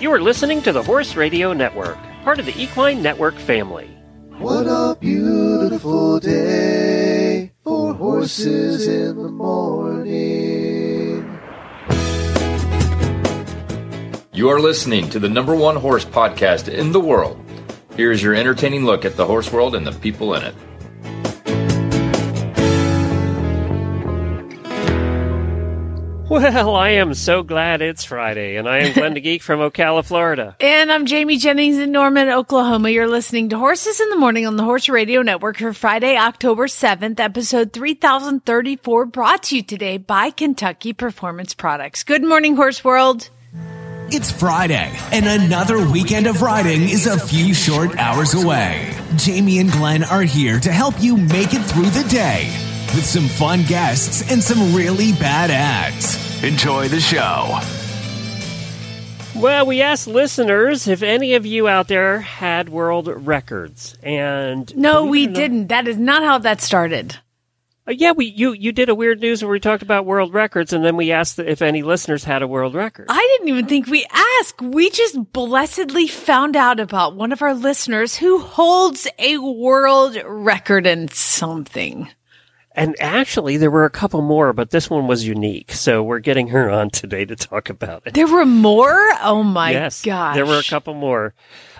You are listening to the Horse Radio Network, part of the Equine Network family. What a beautiful day for horses in the morning. You are listening to the number one horse podcast in the world. Here is your entertaining look at the horse world and the people in it. Well, I am so glad it's Friday, and I am Glenn the Geek from Ocala, Florida. And I'm Jamie Jennings in Norman, Oklahoma. You're listening to Horses in the Morning on the Horse Radio Network for Friday, October 7th, episode 3034, brought to you today by Kentucky Performance Products. Good morning, Horse World. It's Friday, and another weekend of riding is a few short hours away. Jamie and Glenn are here to help you make it through the day with some fun guests and some really bad ads. Enjoy the show. Well, we asked listeners if any of you out there had world records, and No, we not- didn't. That is not how that started. Uh, yeah, we you you did a weird news where we talked about world records, and then we asked if any listeners had a world record. I didn't even think we asked. We just blessedly found out about one of our listeners who holds a world record in something. And actually, there were a couple more, but this one was unique. So we're getting her on today to talk about it. There were more? Oh my yes, gosh. there were a couple more.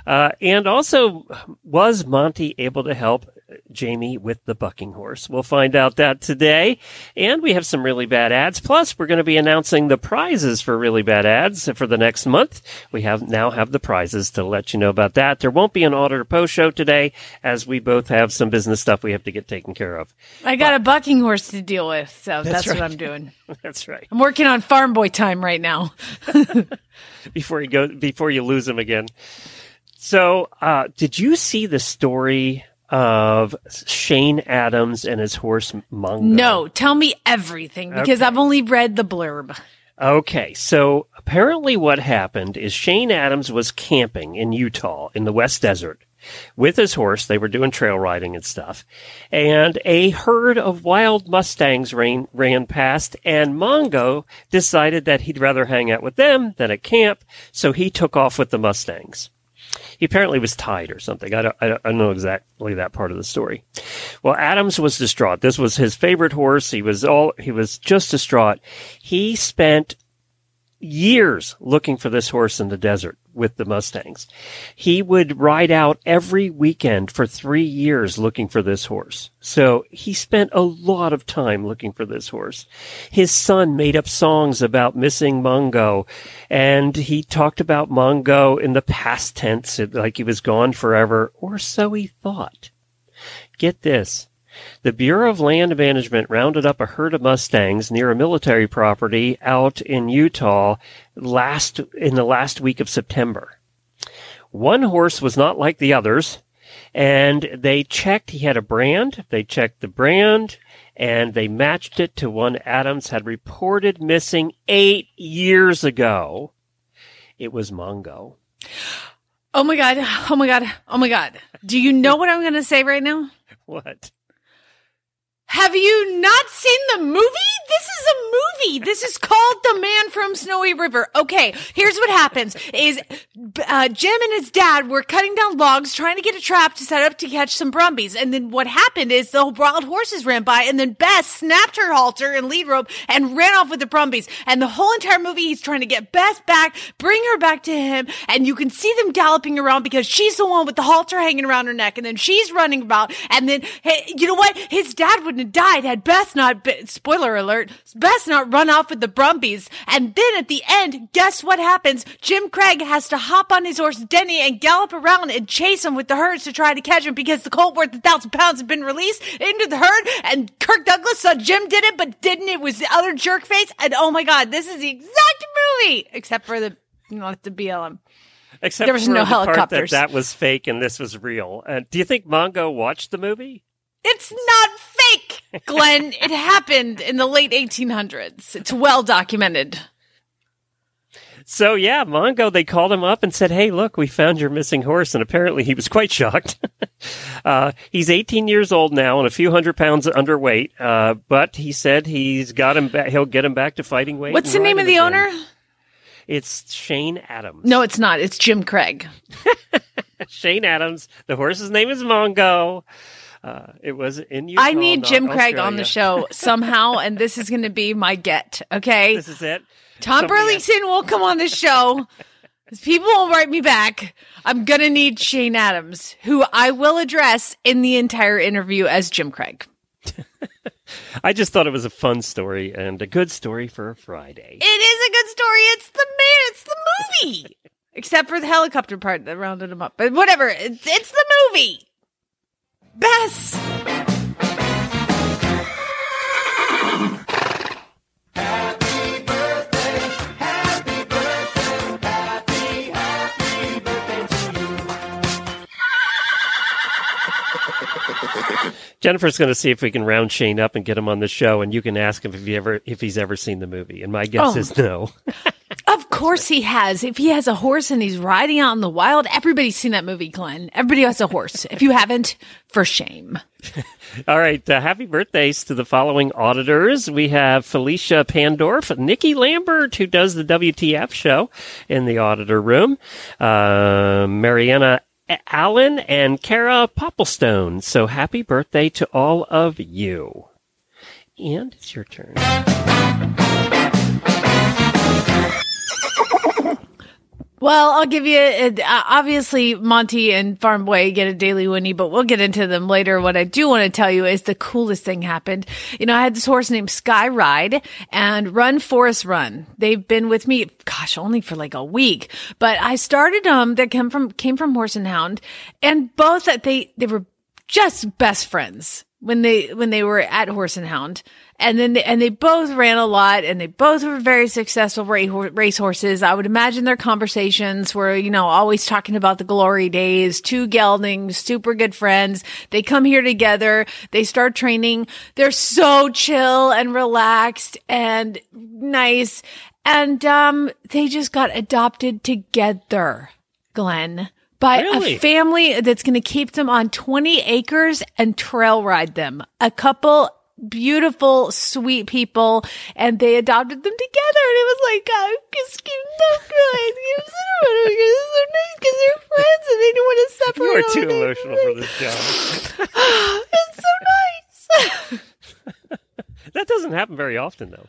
Uh, and also, was Monty able to help Jamie with the bucking horse? We'll find out that today. And we have some really bad ads. Plus, we're going to be announcing the prizes for really bad ads for the next month. We have now have the prizes to let you know about that. There won't be an auditor post show today as we both have some business stuff we have to get taken care of. I got a bucking horse to deal with, so that's, right. what I'm doing. That's right. I'm working on farm boy time right now. before you go before you lose him again. So, uh, did you see the story of Shane Adams and his horse Mongo? No, tell me everything because Okay. I've only read the blurb. Okay, so apparently what happened is Shane Adams was camping in Utah in the West Desert with his horse. They were doing trail riding and stuff. And a herd of wild Mustangs ran, ran past and Mongo decided that he'd rather hang out with them than at camp. So he took off with the Mustangs. He apparently was tied or something. I don't, I don't, know exactly that part of the story. Well, Adams was distraught. This was his favorite horse. He was all, he was just distraught. He spent years looking for this horse in the desert with the Mustangs. He would ride out every weekend for three years looking for this horse. So he spent a lot of time looking for this horse. His son made up songs about missing Mongo and he talked about Mongo in the past tense, like he was gone forever, or so he thought. Get this. The Bureau of Land Management rounded up a herd of Mustangs near a military property out in Utah last in the last week of September. One horse was not like the others, and they checked he had a brand. They checked the brand and they matched it to one Adams had reported missing eight years ago. It was Mongo. Oh my God. Oh my God. Oh my God. Do you know what I'm going to say right now? What? Have you not seen the movie? This is a movie. This is called The Man from Snowy River. Okay, here's what happens is uh, Jim and his dad were cutting down logs trying to get a trap to set up to catch some brumbies. And then what happened is the wild horses ran by and then Bess snapped her halter and lead rope and ran off with the brumbies. And the whole entire movie he's trying to get Bess back, bring her back to him. And you can see them galloping around because she's the one with the halter hanging around her neck. And then she's running about. And then, hey, you know what? His dad wouldn't have died had Bess not, be- spoiler alert, Bess not run off with the Brumbies. And then at the end, guess what happens? Jim Craig has to hop on his horse Denny and gallop around and chase him with the herds to try to catch him because the colt worth a thousand pounds had been released into the herd. And Kirk Douglas saw Jim did it, but didn't. It was the other jerk face. And oh my God, this is the exact movie, except for the, you know, the BLM. Except There was for no the part helicopters. That, that was fake and this was real. Uh, do you think Mongo watched the movie? It's not fake, Glenn. it happened in the late 1800s. It's well documented. So yeah, Mongo, they called him up and said, Hey, look, we found your missing horse. And apparently he was quite shocked. uh, he's 18 years old now and a few hundred pounds underweight. Uh, but he said he's got him back. He'll get him back to fighting weight. What's the name of the again. owner? It's Shane Adams. No, it's not. It's Jim Craig. Shane Adams. The horse's name is Mongo. Uh, it was in Utah. I need not Jim Craig on the show somehow, and this is going to be my get. Okay, This is it. Tom somebody Burlinson will come on the show. People will write me back. I'm going to need Shane Adams, who I will address in the entire interview as Jim Craig. I just thought it was a fun story and a good story for a Friday. It is a good story. It's the man. It's the movie. Except for the helicopter part that rounded him up. But whatever. It's, it's the movie. Bess. Jennifer's going to see if we can round Shane up and get him on the show, and you can ask him if he ever if he's ever seen the movie. And my guess Oh. is no. Of course he has. If he has a horse and he's riding out in the wild, everybody's seen that movie, Glenn. Everybody has a horse. If you haven't, for shame. All right, uh, happy birthdays to the following auditors. We have Felicia Pandorf, Nikki Lambert, who does the WTF show in the auditor room, uh, Mariana Allen, and Kara Popplestone. So happy birthday to all of you. And it's your turn. Well, I'll give you uh, a, uh, obviously Monty and Farm Boy get a daily Winnie, but we'll get into them later. What I do want to tell you is the coolest thing happened. You know, I had this horse named Sky Ride and Run Forest Run. They've been with me, gosh, only for like a week, but I started um, them. That came from came from Horse and Hound, and both that they they were just best friends when they when they were at Horse and Hound, and then they, and they both ran a lot, and they both were very successful race horses. I would imagine their conversations were you know always talking about the glory days. Two geldings, super good friends. They come here together. They start training. They're so chill and relaxed and nice, and um, they just got adopted together, Glenn. By Really? a family that's going to keep them on 20 acres and trail ride them. A couple beautiful, sweet people, and they adopted them together. And it was like, oh, just good. Keep so. Nice because they're friends and they don't want to separate. You are too emotional for this job. It's so nice. That doesn't happen very often, though.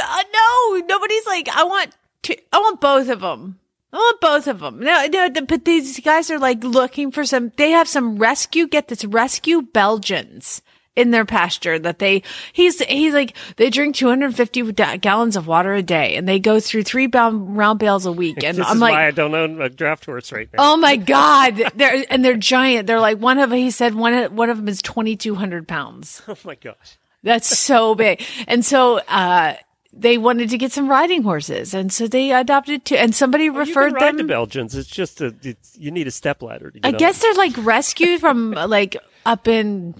Uh, no, nobody's like, I want to, I want both of them. I want both of them. No, no, but these guys are like looking for some, they have some rescue, get this, rescue Belgians in their pasture that they, he's, he's like, they drink 250 da- gallons of water a day and they go through three round, round bales a week. And this I'm is like, why I don't own a draft horse right now. Oh my God. They're, and they're giant. They're like one of, he said one of, one of them is 2,200 pounds. Oh my gosh. That's so big. And so, uh, they wanted to get some riding horses, and so they adopted two. And somebody You referred them. the Belgians. It's just a, it's, you need a step ladder to get I guess they're like rescued from like up in,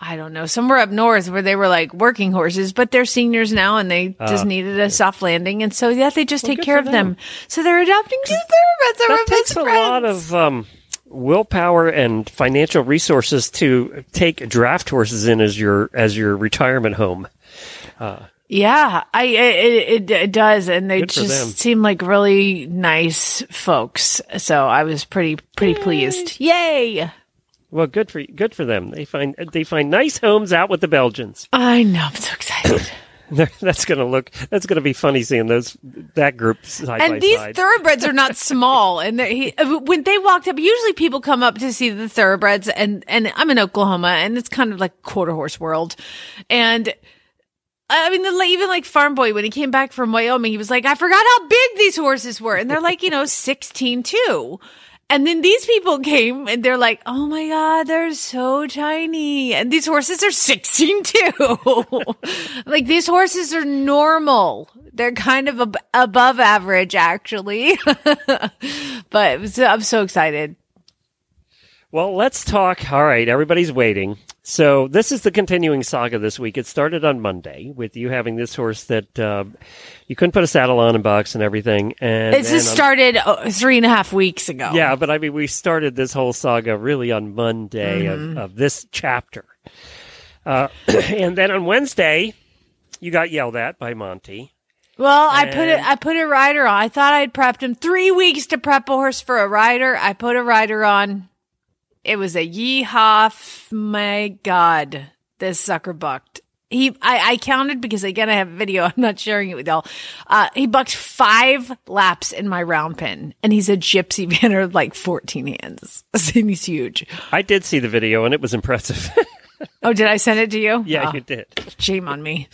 I don't know, somewhere up north where they were like working horses, but they're seniors now, and they just needed a soft landing, and so yeah, they just take Ah. care of them. them. So they're adopting two thoroughbreds. That takes a lot of um, willpower and financial resources to take draft horses in as your as your retirement home. Yeah, I it, it, it does, and they Good for them. just seem like really nice folks. So I was pretty pretty pleased. Yay! Well, good for good for them. They find they find nice homes out with the Belgians. I know, I'm so excited. That's gonna look that's gonna be funny seeing those that group side by and these side. thoroughbreds are not small. And he, uh, when they walked up, usually people come up to see the thoroughbreds, and and I'm in Oklahoma, and it's kind of like quarter horse world, and. I mean, the, even like Farm Boy, when he came back from Wyoming, he was like, I forgot how big these horses were. And they're like, you know, 16 too. And then these people came and they're like, oh my God, they're so tiny. And these horses are 16 too. like these horses are normal. They're kind of ab- above average, actually. but I'm so excited. Well, let's talk. All right, everybody's waiting. So this is the continuing saga this week. It started on Monday with you having this horse that uh, you couldn't put a saddle on and box and everything. And It just on- started uh, three and a half weeks ago. Yeah, but I mean, we started this whole saga really on Monday Mm-hmm. of, of this chapter. Uh, and then on Wednesday, you got yelled at by Monty. Well, I put it. I put a rider on. I thought I'd prepped him three weeks to prep a horse for a rider. I put a rider on. It was a yeehaw. My God, this sucker bucked. He, I, I counted because again, I have a video. I'm not sharing it with y'all. Uh, he bucked five laps in my round pin and he's a gypsy banner, like 14 hands. and he's huge. I did see the video and it was impressive. Oh, did I send it to you? yeah, Oh. you did. Shame on me.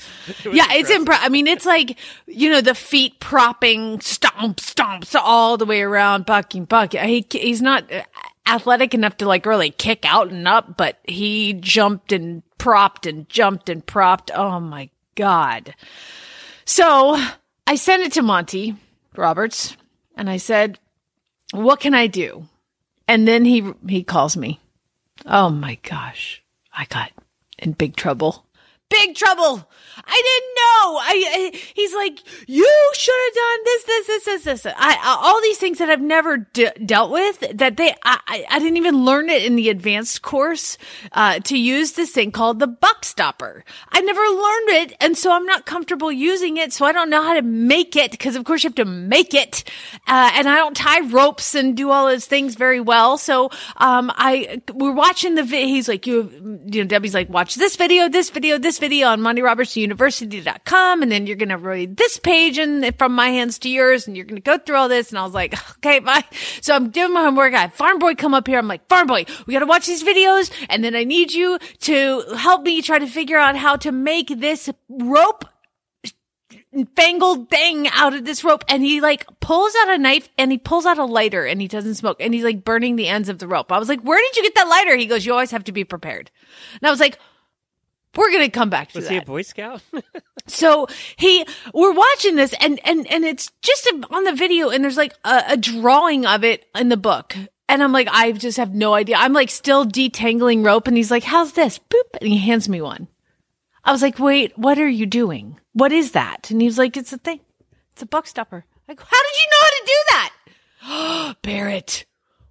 yeah, it's impressive. I mean, it's like, you know, the feet propping, stomp, stomps all the way around, bucking, bucking. He, he's not uh, athletic enough to like really kick out and up, but he jumped and propped and jumped and propped. Oh my God. So I sent it to Monty Roberts and I said, what can I do? And then he, he calls me. Oh my gosh. I got in big trouble. Big trouble. I didn't know. I, I he's like, you should have done this, this, this, this, this. I, I all these things that I've never d- dealt with that they, I, I, didn't even learn it in the advanced course, uh, to use this thing called the buck stopper. I never learned it. And so I'm not comfortable using it. So I don't know how to make it because of course you have to make it. Uh, and I don't tie ropes and do all those things very well. So, um, I, we're watching the, vi- he's like, you, you know, Debbie's like, watch this video, this video, this video on MontyRobertsUniversity.com. And then you're going to read this page and from my hands to yours. And you're going to go through all this. And I was like, okay, bye. So I'm doing my homework. I have Farm Boy come up here. I'm like, Farm Boy, we got to watch these videos. And then I need you to help me try to figure out how to make this rope fangled thing out of this rope and he like pulls out a knife and he pulls out a lighter and he doesn't smoke and he's like burning the ends of the rope. I was like, where did you get that lighter? He goes, you always have to be prepared. And I was like, we're going to come back to that. Was that. he a Boy Scout? So he, we're watching this and, and, and it's just a, on the video and there's like a, a drawing of it in the book. And I'm like, I just have no idea. I'm like still detangling rope and he's like, how's this? Boop. And he hands me one. I was like, wait, what are you doing? What is that? And he was like, it's a thing. It's a buck stopper. I go, how did you know how to do that? Barrett,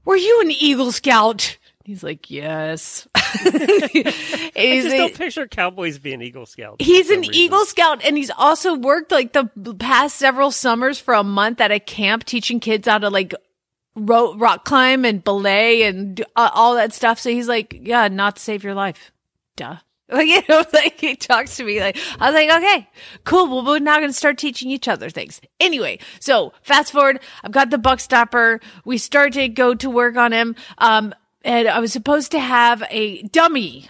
were you an Eagle Scout? He's like, yes. I just a- don't picture cowboys being Eagle Scouts. He's an reason. Eagle Scout and he's also worked like the past several summers for a month at a camp teaching kids how to like ro- rock climb and belay and do, uh, all that stuff. So he's like, yeah, not to save your life. Duh. Like, you know, like he talks to me like, I was like, okay, cool. Well, we're now going to start teaching each other things. Anyway, so fast forward, I've got the buck stopper. We start to go to work on him. Um, and I was supposed to have a dummy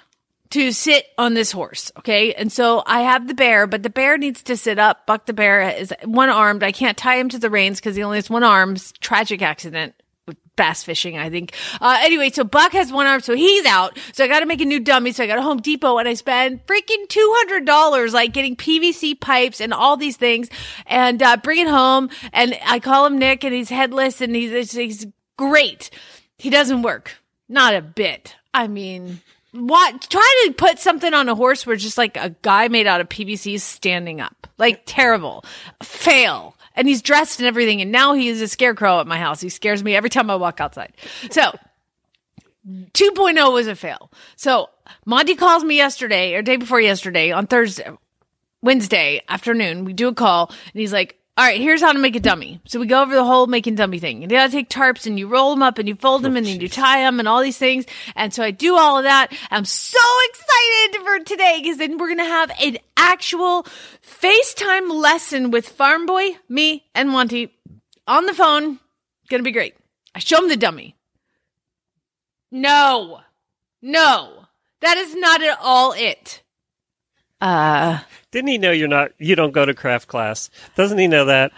to sit on this horse. Okay. And so I have the bear, but the bear needs to sit up. Buck the bear is one armed. I can't tie him to the reins because he only has one arm. Tragic accident with bass fishing, I think. Uh, anyway, so Buck has one arm, so he's out. So I got to make a new dummy. So I got to Home Depot and I spend freaking $200 like getting PVC pipes and all these things and, uh, bring it home. And I call him Nick and he's headless and he's, he's great. He doesn't work. Not a bit. I mean, what? Try to put something on a horse where just like a guy made out of PVC is standing up. Like terrible. Fail. And he's dressed and everything. And now he is a scarecrow at my house. He scares me every time I walk outside. So 2.0 was a fail. So Monty calls me yesterday or day before yesterday on Thursday, Wednesday afternoon. We do a call and he's like, all right, here's how to make a dummy. So we go over the whole making dummy thing. You gotta take tarps and you roll them up and you fold them and then you tie them and all these things. And so I do all of that. I'm so excited for today because then we're gonna have an actual FaceTime lesson with Farm Boy, me, and Monty on the phone. Gonna be great. I show him the dummy. No, no, that is not at all it. Uh, Didn't he know you're not? You don't go to craft class. Doesn't he know that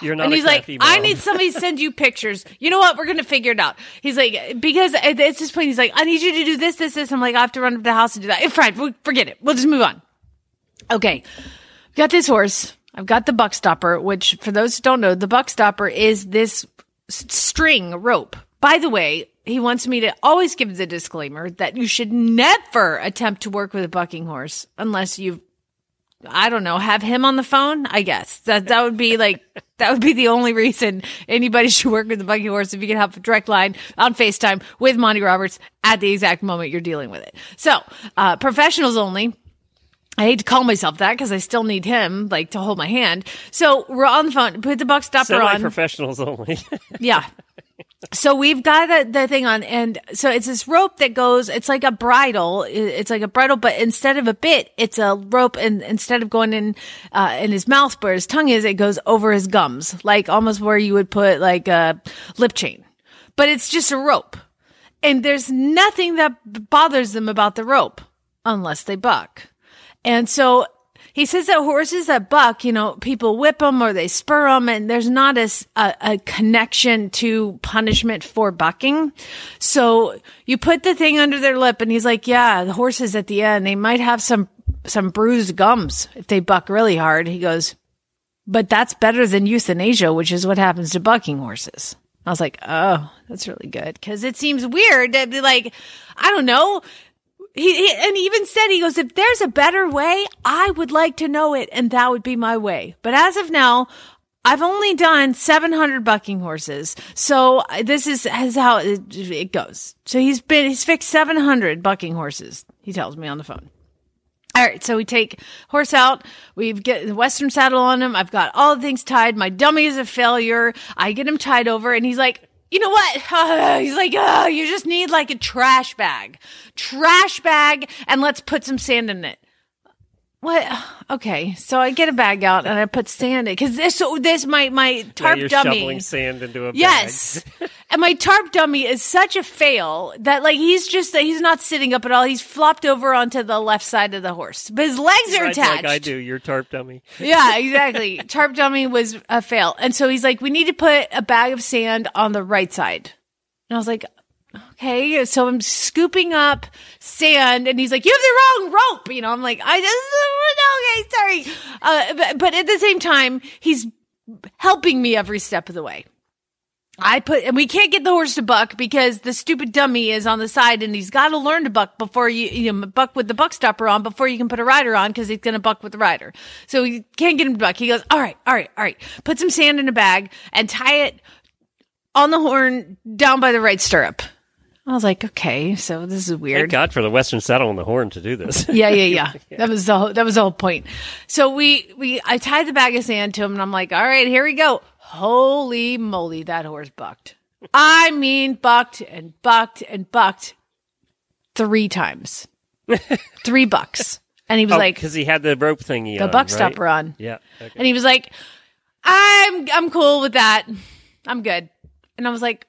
you're not? and a he's like, I need somebody to send you pictures. You know what? We're gonna figure it out. He's like, because at this point, he's like, I need you to do this, this, this. I'm like, I have to run to the house and do that. Eh, Fine, forget it. We'll just move on. Okay, got this horse. I've got the buck stopper, which for those who don't know, the buck stopper is this string rope. By the way, he wants me to always give the disclaimer that you should never attempt to work with a bucking horse unless you've I don't know, have him on the phone. I guess that that would be like that would be the only reason anybody should work with the buggy horse if you can have a direct line on FaceTime with Monty Roberts at the exact moment you're dealing with it. So, uh, professionals only. I hate to call myself that because I still need him like to hold my hand. So we're on the phone. Put the buck stopper on. professionals only. Yeah. So we've got the, the thing on and so it's this rope that goes, it's like a bridle. It's like a bridle, but instead of a bit, it's a rope and instead of going in, uh, in his mouth where his tongue is, it goes over his gums, like almost where you would put like a lip chain, but it's just a rope. And there's nothing that bothers them about the rope unless they buck. And so he says that horses that buck, you know, people whip them or they spur them, and there's not a a connection to punishment for bucking. So you put the thing under their lip, and he's like, "Yeah, the horses at the end, they might have some some bruised gums if they buck really hard." He goes, "But that's better than euthanasia, which is what happens to bucking horses." I was like, "Oh, that's really good," because it seems weird to be like, I don't know he, he and he even said he goes if there's a better way i would like to know it and that would be my way but as of now i've only done 700 bucking horses so uh, this is, is how it, it goes so he's been he's fixed 700 bucking horses he tells me on the phone all right, so we take horse out. We get the western saddle on him. I've got all the things tied. My dummy is a failure. I get him tied over, and he's like, "You know what?" he's like, "Oh, you just need like a trash bag, trash bag, and let's put some sand in it." What? Okay, so I get a bag out and I put sand in because this so this my my now tarp you're dummy. shoveling sand into a bag. Yes. and my tarp dummy is such a fail that like he's just he's not sitting up at all. He's flopped over onto the left side of the horse. But his legs are Right, attached. Like I do, your tarp dummy. Yeah, exactly. tarp dummy was a fail. And so he's like, we need to put a bag of sand on the right side. And I was like, okay. So I'm scooping up sand and he's like, you have the wrong rope. You know, I'm like, I just, okay, sorry. Uh, but, but at the same time, he's helping me every step of the way. I put, and we can't get the horse to buck because the stupid dummy is on the side and he's got to learn to buck before you, you know, buck with the buck stopper on before you can put a rider on because he's going to buck with the rider. So you can't get him to buck. He goes, all right, all right, all right. Put some sand in a bag and tie it on the horn down by the right stirrup. I was like, okay, so this is weird. Thank. God for the Western saddle and the horn to do this. Yeah, yeah, yeah. That was the whole, that was the whole point. So we we I tied the bag of sand to him, and I'm like, all right, here we go. Holy moly, that horse bucked. I mean, bucked and bucked and bucked three times, three bucks, and he was Oh, like because he had the rope thingy the on, buck right? stopper on, Yeah. Okay. and he was like, I'm I'm cool with that. I'm good. And I was like,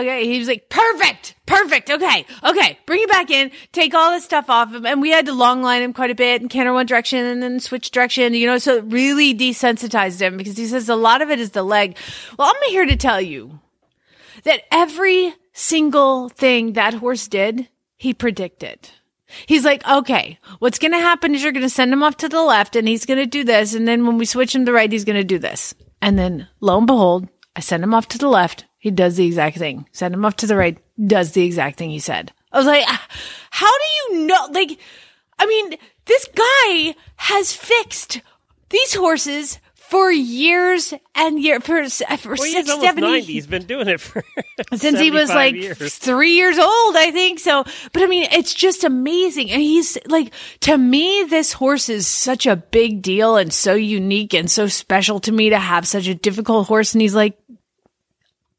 okay. He was like, perfect, perfect. Okay, okay. Bring it back in. Take all this stuff off him. And we had to long line him quite a bit and canter one direction and then switch direction, you know, so it really desensitized him because he says a lot of it is the leg. Well, I'm here to tell you that every single thing that horse did, he predicted. He's like, okay, what's going to happen is you're going to send him off to the left and he's going to do this. And then when we switch him to right, he's going to do this. And then lo and behold, I send him off to the left. He does the exact thing. Send him off to the right, does the exact thing he said. I was like, ah, how do you know? Like, I mean, this guy has fixed these horses for years and years, for, for well, six, he's 70 90. He's been doing it for since he was like years. three years old, I think. So, but I mean, it's just amazing. And he's like, to me, this horse is such a big deal and so unique and so special to me to have such a difficult horse. And he's like,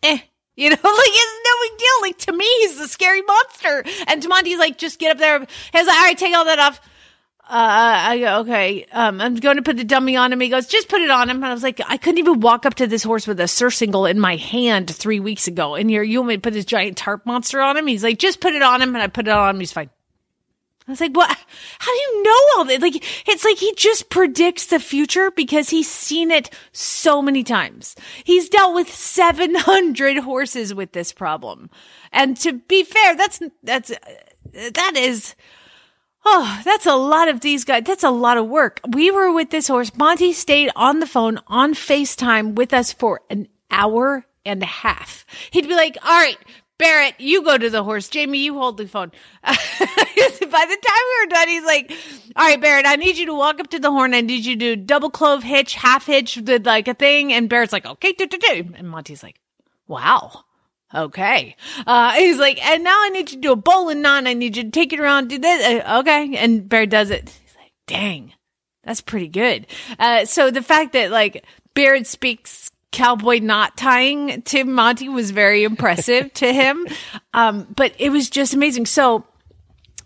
eh. You know, like it's no big deal. Like to me, he's the scary monster. And to Monty's like, just get up there. He's like, all right, take all that off. Uh, I go, okay. Um, I'm going to put the dummy on him. He goes, just put it on him. And I was like, I couldn't even walk up to this horse with a surcingle in my hand three weeks ago. And here you want me to put this giant tarp monster on him? He's like, just put it on him. And I put it on him. He's fine. I was like, what? How do you know all that? Like, it's like he just predicts the future because he's seen it so many times. He's dealt with 700 horses with this problem. And to be fair, that's, that's, that is, Oh, that's a lot of these guys. That's a lot of work. We were with this horse. Monty stayed on the phone on FaceTime with us for an hour and a half. He'd be like, all right, Barrett, you go to the horse. Jamie, you hold the phone. By the time we were done, he's like, all right, Barrett, I need you to walk up to the horn. I need you to do double clove hitch, half hitch, with like a thing. And Barrett's like, okay, do, do, do. And Monty's like, wow. Okay. Uh, he's like, and now I need you to do a bowline knot. I need you to take it around, do this. Uh, okay. And Barrett does it. He's like, dang, that's pretty good. Uh, so the fact that like Barrett speaks cowboy knot tying to Monty was very impressive to him. Um, but it was just amazing. So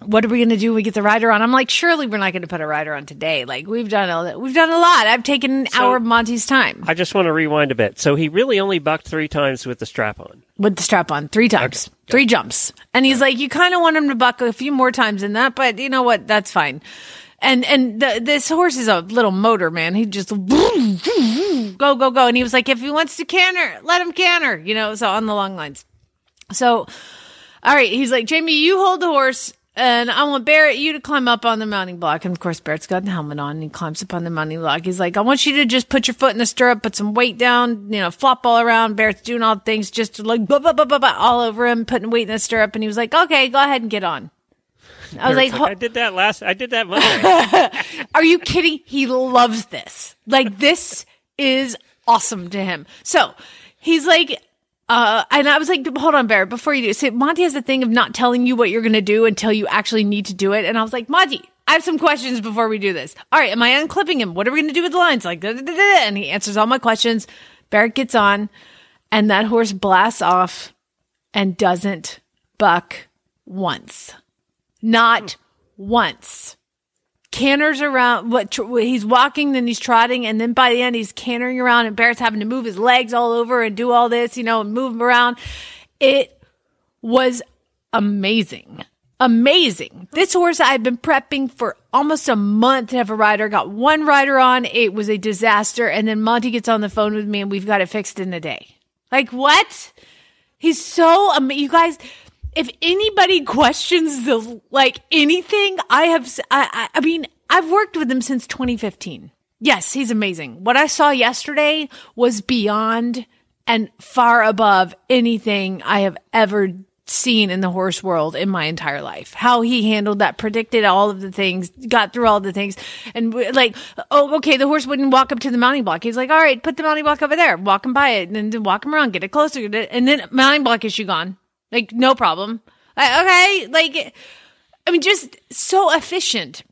what are we going to do when we get the rider on? I'm like, surely we're not going to put a rider on today. Like we've done a, we've done a lot. I've taken an hour of Monty's time I just want to rewind a bit. So he really only bucked three times with the strap on. with the strap on three times, three jumps. And he's like, you kind of want him to buck a few more times than that, but you know what? That's fine. And, and the, this horse is a little motor, man. He just go, go, go. And he was like, if he wants to canter, let him canter, you know, so on the long lines. So, all right. He's like, Jamie, you hold the horse and I want Barrett, you to climb up on the mounting block. And of course, Barrett's got the helmet on and he climbs up on the mounting block. He's like, I want you to just put your foot in the stirrup, put some weight down, you know, flop all around. Barrett's doing all the things just like, blah, blah, blah, blah, blah, all over him, putting weight in the stirrup. And he was like, okay, go ahead and get on. I was like, "Ho- I did that last. I did that Monday. are you kidding? He loves this. Like this is awesome to him. So he's like, uh, and I was like, hold on, Barrett, before you do, so Monty has the thing of not telling you what you're going to do until you actually need to do it. And I was like, Monty, I have some questions before we do this. All right. Am I unclipping him? What are we going to do with the lines? Like, da, da, da. and he answers all my questions. Barrett gets on and that horse blasts off and doesn't buck once. Not once. Canters around what tr- he's walking then he's trotting and then by the end he's cantering around and Barrett's having to move his legs all over and do all this you know and move him around. It was amazing. Amazing. This horse i've been prepping for almost a month to have a rider. Got one rider on. It was a disaster. And then monty gets on the phone with me and we've got it fixed in a day. Like what? He's so am- you guys. If anybody questions the like anything, I have. I I mean, I've worked with him since 2015. Yes, he's amazing. What I saw yesterday was beyond and far above anything I have ever seen in the horse world in my entire life. How he handled that, predicted all of the things, got through all the things, and like, oh, okay, the horse wouldn't walk up to the mounting block. He's like, all right, put the mounting block over there, walk him by it, and then walk him around, get it closer, and then mounting block issue gone. Like, no problem. Like, okay, like, I mean, just so efficient.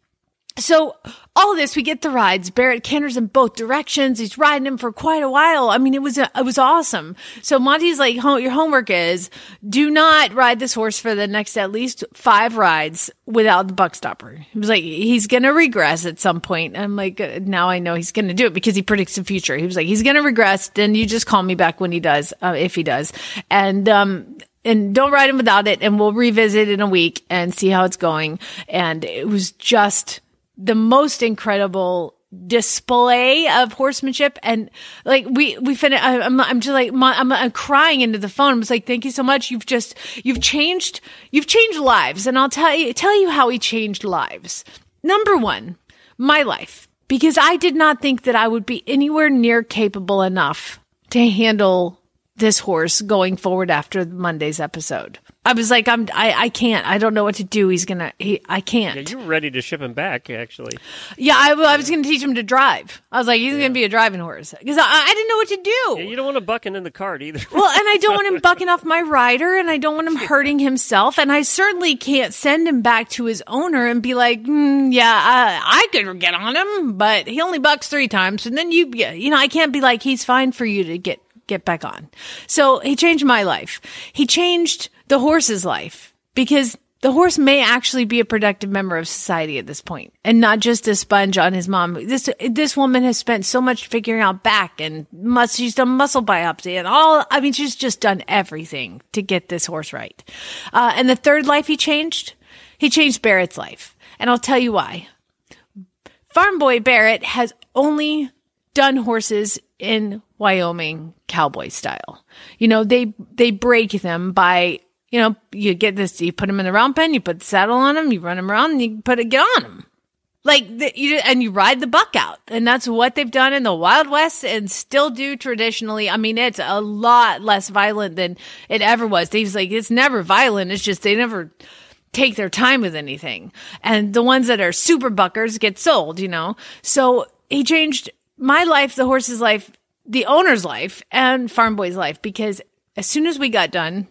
So all this, we get the rides. Barrett canters in both directions. He's riding him for quite a while. I mean, it was it was awesome. So Monty's like, your homework is do not ride this horse for the next at least five rides without the buck stopper. He was like, he's gonna regress at some point. I'm like, uh, now I know he's gonna do it because he predicts the future. He was like, he's gonna regress. Then you just call me back when he does, uh, if he does, and um and don't ride him without it and we'll revisit in a week and see how it's going. And it was just the most incredible display of horsemanship. And like we we finished I'm, I'm just like I'm, I'm crying into the phone. I was like thank you so much. You've just you've changed you've changed lives. And I'll tell you tell you how he changed lives. Number one my life. Because I did not think that I would be anywhere near capable enough to handle this horse going forward after Monday's episode. I was like, I'm, I, I can't. I don't know what to do. He's gonna, he, I can't. Yeah, you were ready to ship him back, actually. Yeah, I, I was gonna teach him to drive. I was like, he's gonna be a driving horse because I, I didn't know what to do. Yeah, you don't want to bucking in the cart either. Well, and I don't want him bucking off my rider, and I don't want him hurting himself, and I certainly can't send him back to his owner and be like, mm, "Yeah, I, I could get on him, but he only bucks three times, and then you, yeah, you know, I can't be like, he's fine for you to get get back on." So he changed my life. He changed the horse's life because the horse may actually be a productive member of society at this point and not just a sponge on his mom. This, this woman has spent so much figuring out back and must, she's done muscle biopsy and all. I mean, she's just done everything to get this horse right. Uh, and the third life he changed, he changed Barrett's life. And I'll tell you why. Farm Boy Barrett has only done horses in Wyoming cowboy style. You know, they, they break them by, you know, you get this, you put them in the round pen, you put the saddle on them, you run them around and you put it, get on them. Like, the, you, and you ride the buck out. And that's what they've done in the Wild West and still do traditionally. I mean, it's a lot less violent than it ever was. He's like, it's never violent. It's just they never, take their time with anything. And the ones that are super buckers get sold, you know? So he changed my life, the horse's life, the owner's life, and Farm Boy's life because as soon as we got done,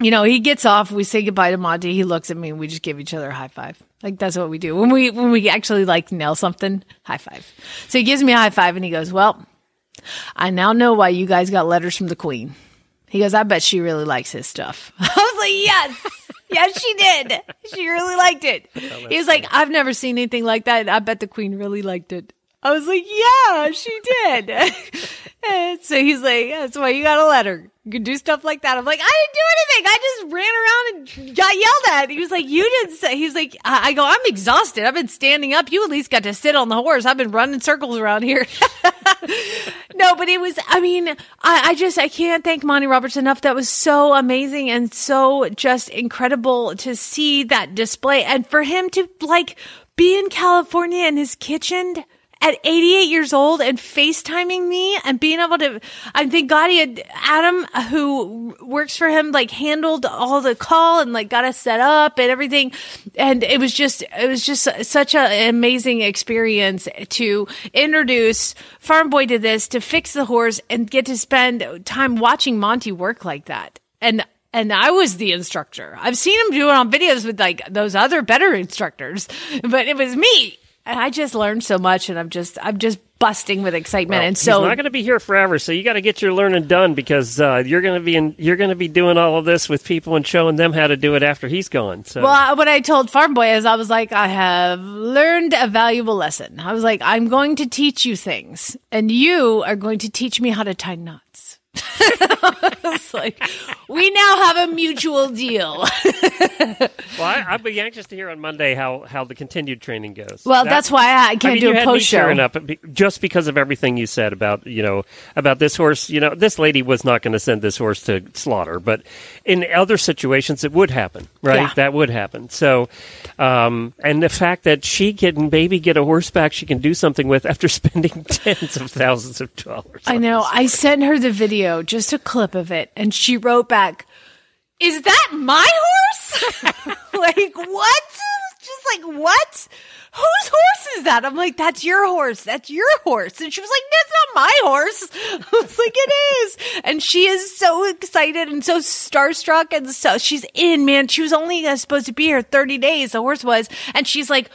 you know, he gets off. We say goodbye to Monty. He looks at me, and we just give each other a high five. Like that's what we do when we when we actually like nail something. High five. So he gives me a high five, and he goes, "Well, I now know why you guys got letters from the Queen." He goes, "I bet she really likes his stuff." I was like, "Yes." yes, she did. She really liked it. He was like, I've never seen anything like that. I bet the queen really liked it. I was like, yeah, she did. So he's like, that's why you got a letter. You can do stuff like that. I'm like, I didn't do anything. I just ran around and got yelled at. He was like, you didn't say, he was like, I I go, I'm exhausted. I've been standing up. You at least got to sit on the horse. I've been running circles around here. no, but it was, I mean, I, I just, I can't thank Monty Roberts enough. That was so amazing and so just incredible to see that display and for him to like be in California in his kitchen at 88 years old and FaceTiming me and being able to, I think God he had Adam who works for him, like handled all the call and like got us set up and everything. And it was just, it was just such an amazing experience to introduce Farm Boy to this, to fix the horse and get to spend time watching Monty work like that. And and I was the instructor. I've seen him do it on videos with like those other better instructors, but it was me and I just learned so much, and I'm just I'm just busting with excitement. Well, and so he's not going to be here forever, so you got to get your learning done because uh, you're going to be in, you're going to be doing all of this with people and showing them how to do it after he's gone. So well, I- what I told Farm Boy is I was like, I have learned a valuable lesson. I was like, I'm going to teach you things, and you are going to teach me how to tie knots. it's like we now have a mutual deal. well, I, I'll be anxious to hear on Monday how, how the continued training goes. well, That- that's why I I can't mean, do a post show. up just because of everything you said about you know about this horse. You know, this lady was not going to send this horse to slaughter, but in other situations, it would happen, right? Yeah. That would happen. So, um, and the fact that she can maybe get a horseback she can do something with after spending tens of thousands of dollars. I know. I sent her the video, just a clip of it, and she wrote back, "Is that my horse? like what? Just like what? Whose horse is that?" I'm like, "That's your horse. That's your horse." And she was like, "That's not my horse." I was like, "It is." And she is so excited and so starstruck, and so she's in. Man, she was only uh, supposed to be here 30 days. The horse was, and she's like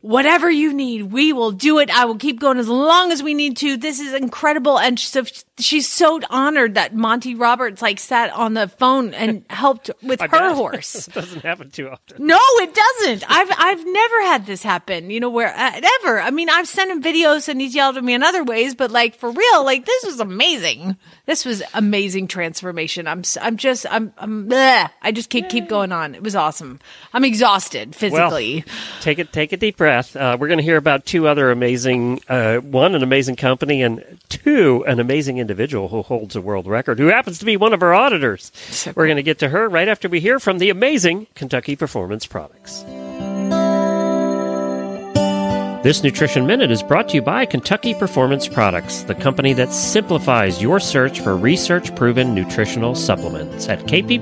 whatever you need, we will do it. I will keep going as long as we need to. This is incredible. And so she's so honored that Monty Roberts like sat on the phone and helped with her bet. horse. it doesn't happen too often. No, it doesn't. I've I've never had this happen. You know where uh, ever. I mean, I've sent him videos and he's yelled at me in other ways, but like for real, like this was amazing. This was amazing transformation. I'm I'm just I'm I'm bleh. I just can't keep going on. It was awesome. I'm exhausted physically. Take it, take a deep breath. Uh, we're going to hear about two other amazing, uh, one an amazing company, and two an amazing individual who holds a world record, who happens to be one of our auditors. we're going to get to her right after we hear from the amazing Kentucky Performance Products. This Nutrition Minute is brought to you by Kentucky Performance Products, the company that simplifies your search for research proven nutritional supplements at kppusa.com.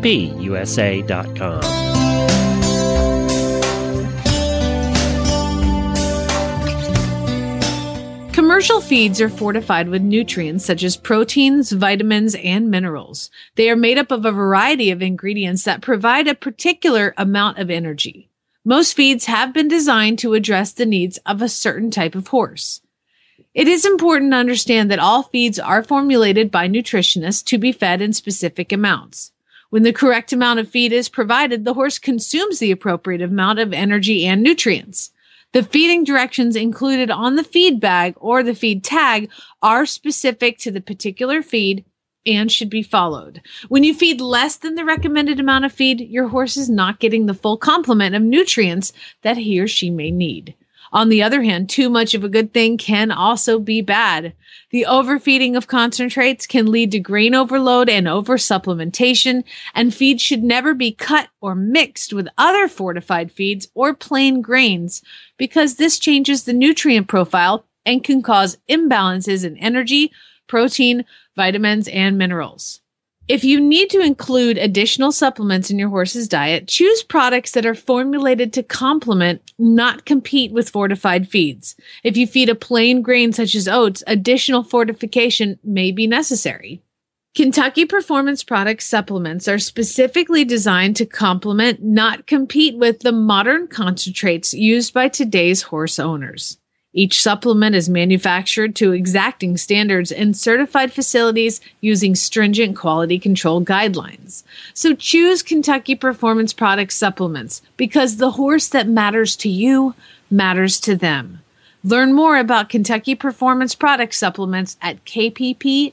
Commercial feeds are fortified with nutrients such as proteins, vitamins, and minerals. They are made up of a variety of ingredients that provide a particular amount of energy. Most feeds have been designed to address the needs of a certain type of horse. It is important to understand that all feeds are formulated by nutritionists to be fed in specific amounts. When the correct amount of feed is provided, the horse consumes the appropriate amount of energy and nutrients. The feeding directions included on the feed bag or the feed tag are specific to the particular feed and should be followed. When you feed less than the recommended amount of feed, your horse is not getting the full complement of nutrients that he or she may need. On the other hand, too much of a good thing can also be bad. The overfeeding of concentrates can lead to grain overload and oversupplementation, and feed should never be cut or mixed with other fortified feeds or plain grains because this changes the nutrient profile and can cause imbalances in energy, protein, vitamins, and minerals. If you need to include additional supplements in your horse's diet, choose products that are formulated to complement, not compete with fortified feeds. If you feed a plain grain such as oats, additional fortification may be necessary. Kentucky Performance Product supplements are specifically designed to complement, not compete with, the modern concentrates used by today's horse owners. Each supplement is manufactured to exacting standards in certified facilities using stringent quality control guidelines. So choose Kentucky Performance Product supplements because the horse that matters to you matters to them. Learn more about Kentucky Performance Product Supplements at kppusa.com.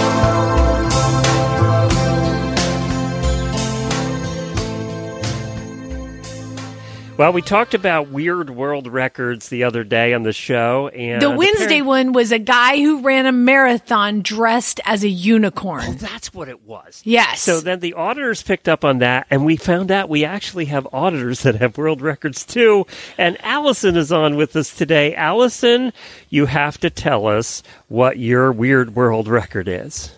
Well, we talked about weird world records the other day on the show, and The Wednesday one was a guy who ran a marathon dressed as a unicorn. Oh, that's what it was. Yes. So then the auditors picked up on that, and we found out we actually have auditors that have world records too. And Allison is on with us today. Allison, you have to tell us what your weird world record is.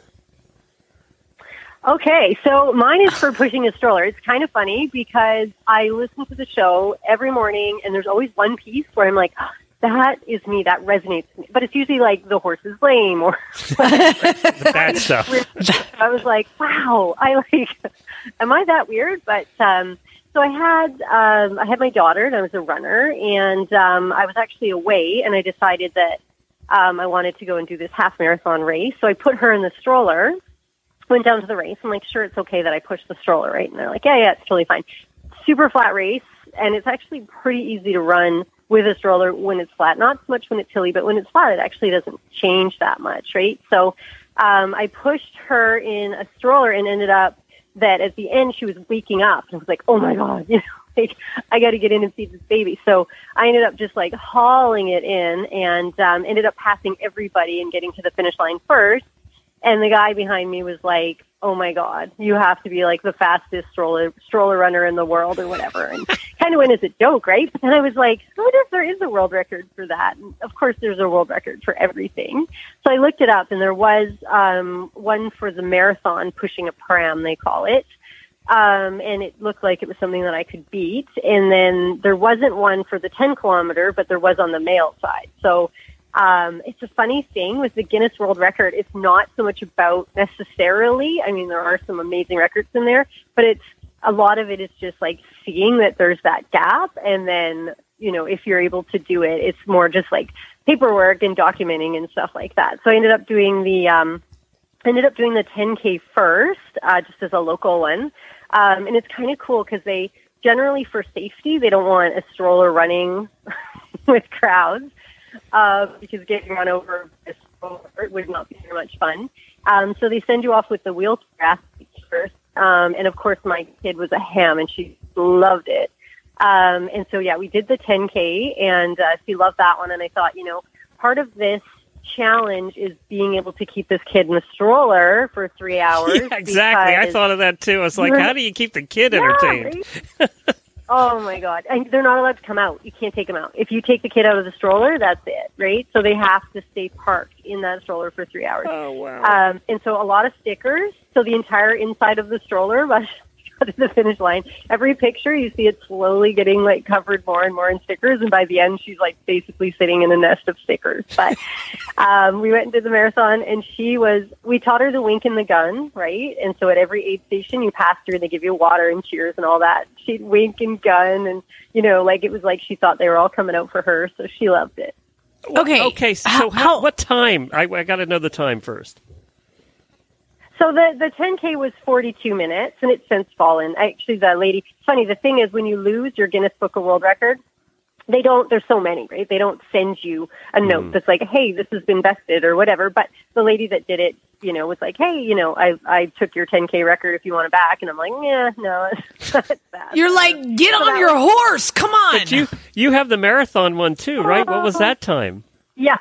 Okay, so mine is for pushing a stroller. It's kind of funny because I listen to the show every morning, and there's always one piece where I'm like, "Ah, that is me, that resonates with me. But it's usually like the horse is lame or The bad stuff. I was like, wow, I like, am I that weird? But um, so I had um, I had my daughter, and I was a runner, and um, I was actually away, and I decided that um, I wanted to go and do this half marathon race. So I put her in the stroller, went down to the race. I'm like, sure, it's okay that I push the stroller, right? And they're like, yeah, yeah, it's totally fine. Super flat race, and it's actually pretty easy to run with a stroller when it's flat. Not so much when it's hilly, but when it's flat, it actually doesn't change that much, right? So um, I pushed her in a stroller and ended up that at the end she was waking up and I was like, oh my god, you know, like I got to get in and feed this baby. So I ended up just like hauling it in and um, ended up passing everybody and getting to the finish line first. And the guy behind me was like, "Oh my God, you have to be like the fastest stroller stroller runner in the world, or whatever." And kind of went as a joke, right? And I was like, "What if there is a world record for that?" And of course, there's a world record for everything. So I looked it up, and there was um, one for the marathon pushing a pram, they call it. Um, and it looked like it was something that I could beat. And then there wasn't one for the 10 kilometer, but there was on the male side. So um, it's a funny thing with the Guinness World Record. It's not so much about necessarily. I mean, there are some amazing records in there, but it's a lot of it is just like seeing that there's that gap, and then you know if you're able to do it, it's more just like paperwork and documenting and stuff like that. So I ended up doing the um, ended up doing the 10k first, uh, just as a local one, um, and it's kind of cool because they generally for safety they don't want a stroller running with crowds uh, because getting run over a would not be very much fun. Um, so they send you off with the wheelchair first, um, and of course my kid was a ham and she loved it. Um, and so yeah, we did the 10k and uh, she loved that one. And I thought, you know, part of this challenge is being able to keep this kid in the stroller for three hours. Yeah, exactly. I thought of that too. I was like, how do you keep the kid Yeah, entertained? right? oh my god! And they're not allowed to come out. You can't take them out. If you take the kid out of the stroller, that's it, right? So they have to stay parked in that stroller for three hours. Oh wow. Um, and so a lot of stickers. So the entire inside of the stroller was to the finish line. Every picture you see it slowly getting like covered more and more in stickers, and by the end she's like basically sitting in a nest of stickers. But um, we went and did the marathon, and she was. We taught her the wink and the gun, right? And so at every aid station you pass through, they give you water and cheers and all that. She'd wink and gun, and you know, like it was like she thought they were all coming out for her, so she loved it. Okay. Okay. So How- how, how- what time? I, I got to know the time first. So the the 10k was 42 minutes, and it's since fallen. Actually, the lady. Funny, the thing is, when you lose your Guinness Book of World Record, they don't. There's so many, right? They don't send you a mm-hmm. note that's like, "Hey, this has been bested" or whatever. But the lady that did it, you know, was like, "Hey, you know, I I took your 10k record if you want it back," and I'm like, "Yeah, no, it's not that." You're like, get on your horse. Come on. But you you have the marathon one too, right? What was uh-huh. that time? yeah,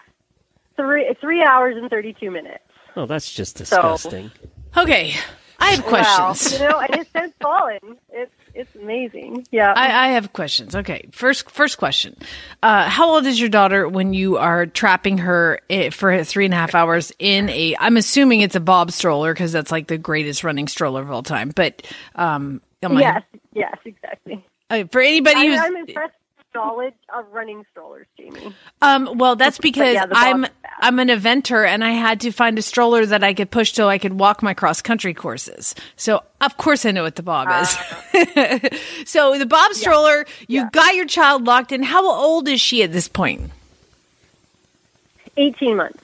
three three hours and 32 minutes. Oh, that's just disgusting. Okay. I have questions. Wow. You know, and it says fallen. It's it's amazing. Yeah. I, I have questions. Okay, first first question: uh, How old is your daughter when you are trapping her for three and a half hours in a? I'm assuming it's a Bob stroller because that's like the greatest running stroller of all time. But um, yes. Yes. Exactly. uh, for anybody I, who's I'm impressed knowledge of running strollers, Jamie. Um, well, that's because yeah, I'm. I'm an eventer and I had to find a stroller that I could push so I could walk my cross country courses. So of course I know what the Bob is. so the Bob stroller, you got your child locked in. How old is she at this point? Eighteen months.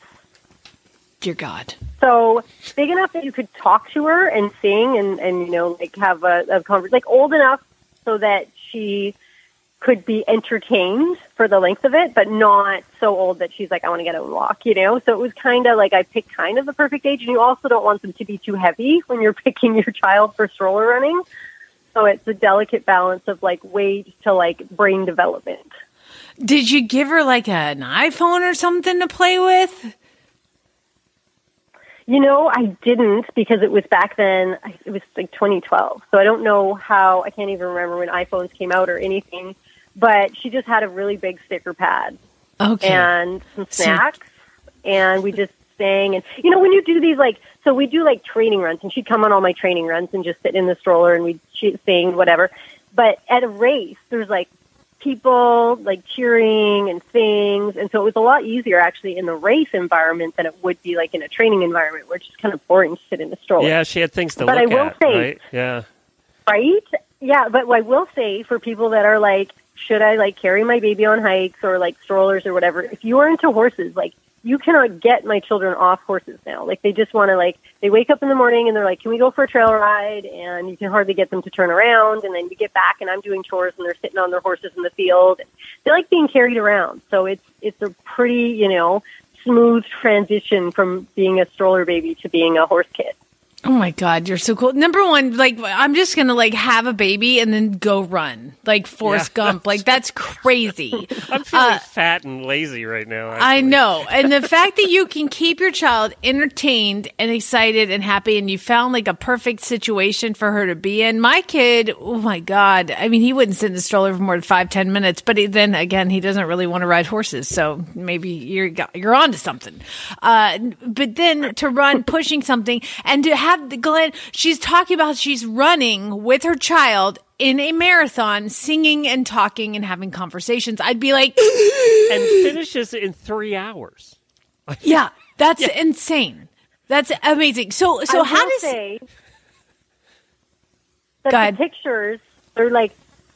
Dear God. So big enough that you could talk to her and sing and, and you know, like have a, a conversation, like old enough so that she could be entertained for the length of it, but not so old that she's like, I want to get out and walk, you know? So it was kind of like I picked kind of the perfect age. And you also don't want them to be too heavy when you're picking your child for stroller running. So it's a delicate balance of like weight to like brain development. Did you give her like an iPhone or something to play with? You know, I didn't because it was back then. It was like 2012, so I don't know how. I can't even remember when iPhones came out or anything. But she just had a really big sticker pad Okay. and some So- snacks, and we just sang. And you know, when you do these like, so we do like training runs, and she'd come on all my training runs and just sit in the stroller and we'd she- sing whatever. But at a race, there's like people like cheering and things, and so it was a lot easier actually in the race environment than it would be like in a training environment where it's just kind of boring to sit in the stroller Yeah, she had things to But look I will at, say- right? Yeah. right? Yeah, but I will say for people that are like, should I like carry my baby on hikes or like strollers or whatever? If you are into horses, like you cannot get my children off horses now. Like they just want to like they wake up in the morning and they're like, "Can we go for a trail ride?" And you can hardly get them to turn around. And then you get back and I'm doing chores and they're sitting on their horses in the field. They like being carried around. So it's it's a pretty you know smooth transition from being a stroller baby to being a horse kid. Oh my God, you're so cool. Number one, like I'm just gonna like have a baby and then go run like Forrest Yeah. Gump. Like that's crazy. I'm feeling Uh, fat and lazy right now. I know. And the fact that you can keep your child entertained and excited and happy and you found like a perfect situation for her to be in. My kid, oh my God. I mean, he wouldn't sit in the stroller for more than five, ten minutes, but he, then again, he doesn't really want to ride horses. So maybe you're, you're on to something. Uh, but then to run, pushing something and to have the Glenn, she's talking about she's running with her child in a marathon, singing and talking and having conversations. I'd be like, And finishes in three hours. Yeah, that's insane. That's amazing. So, so I how will does say that the pictures they're like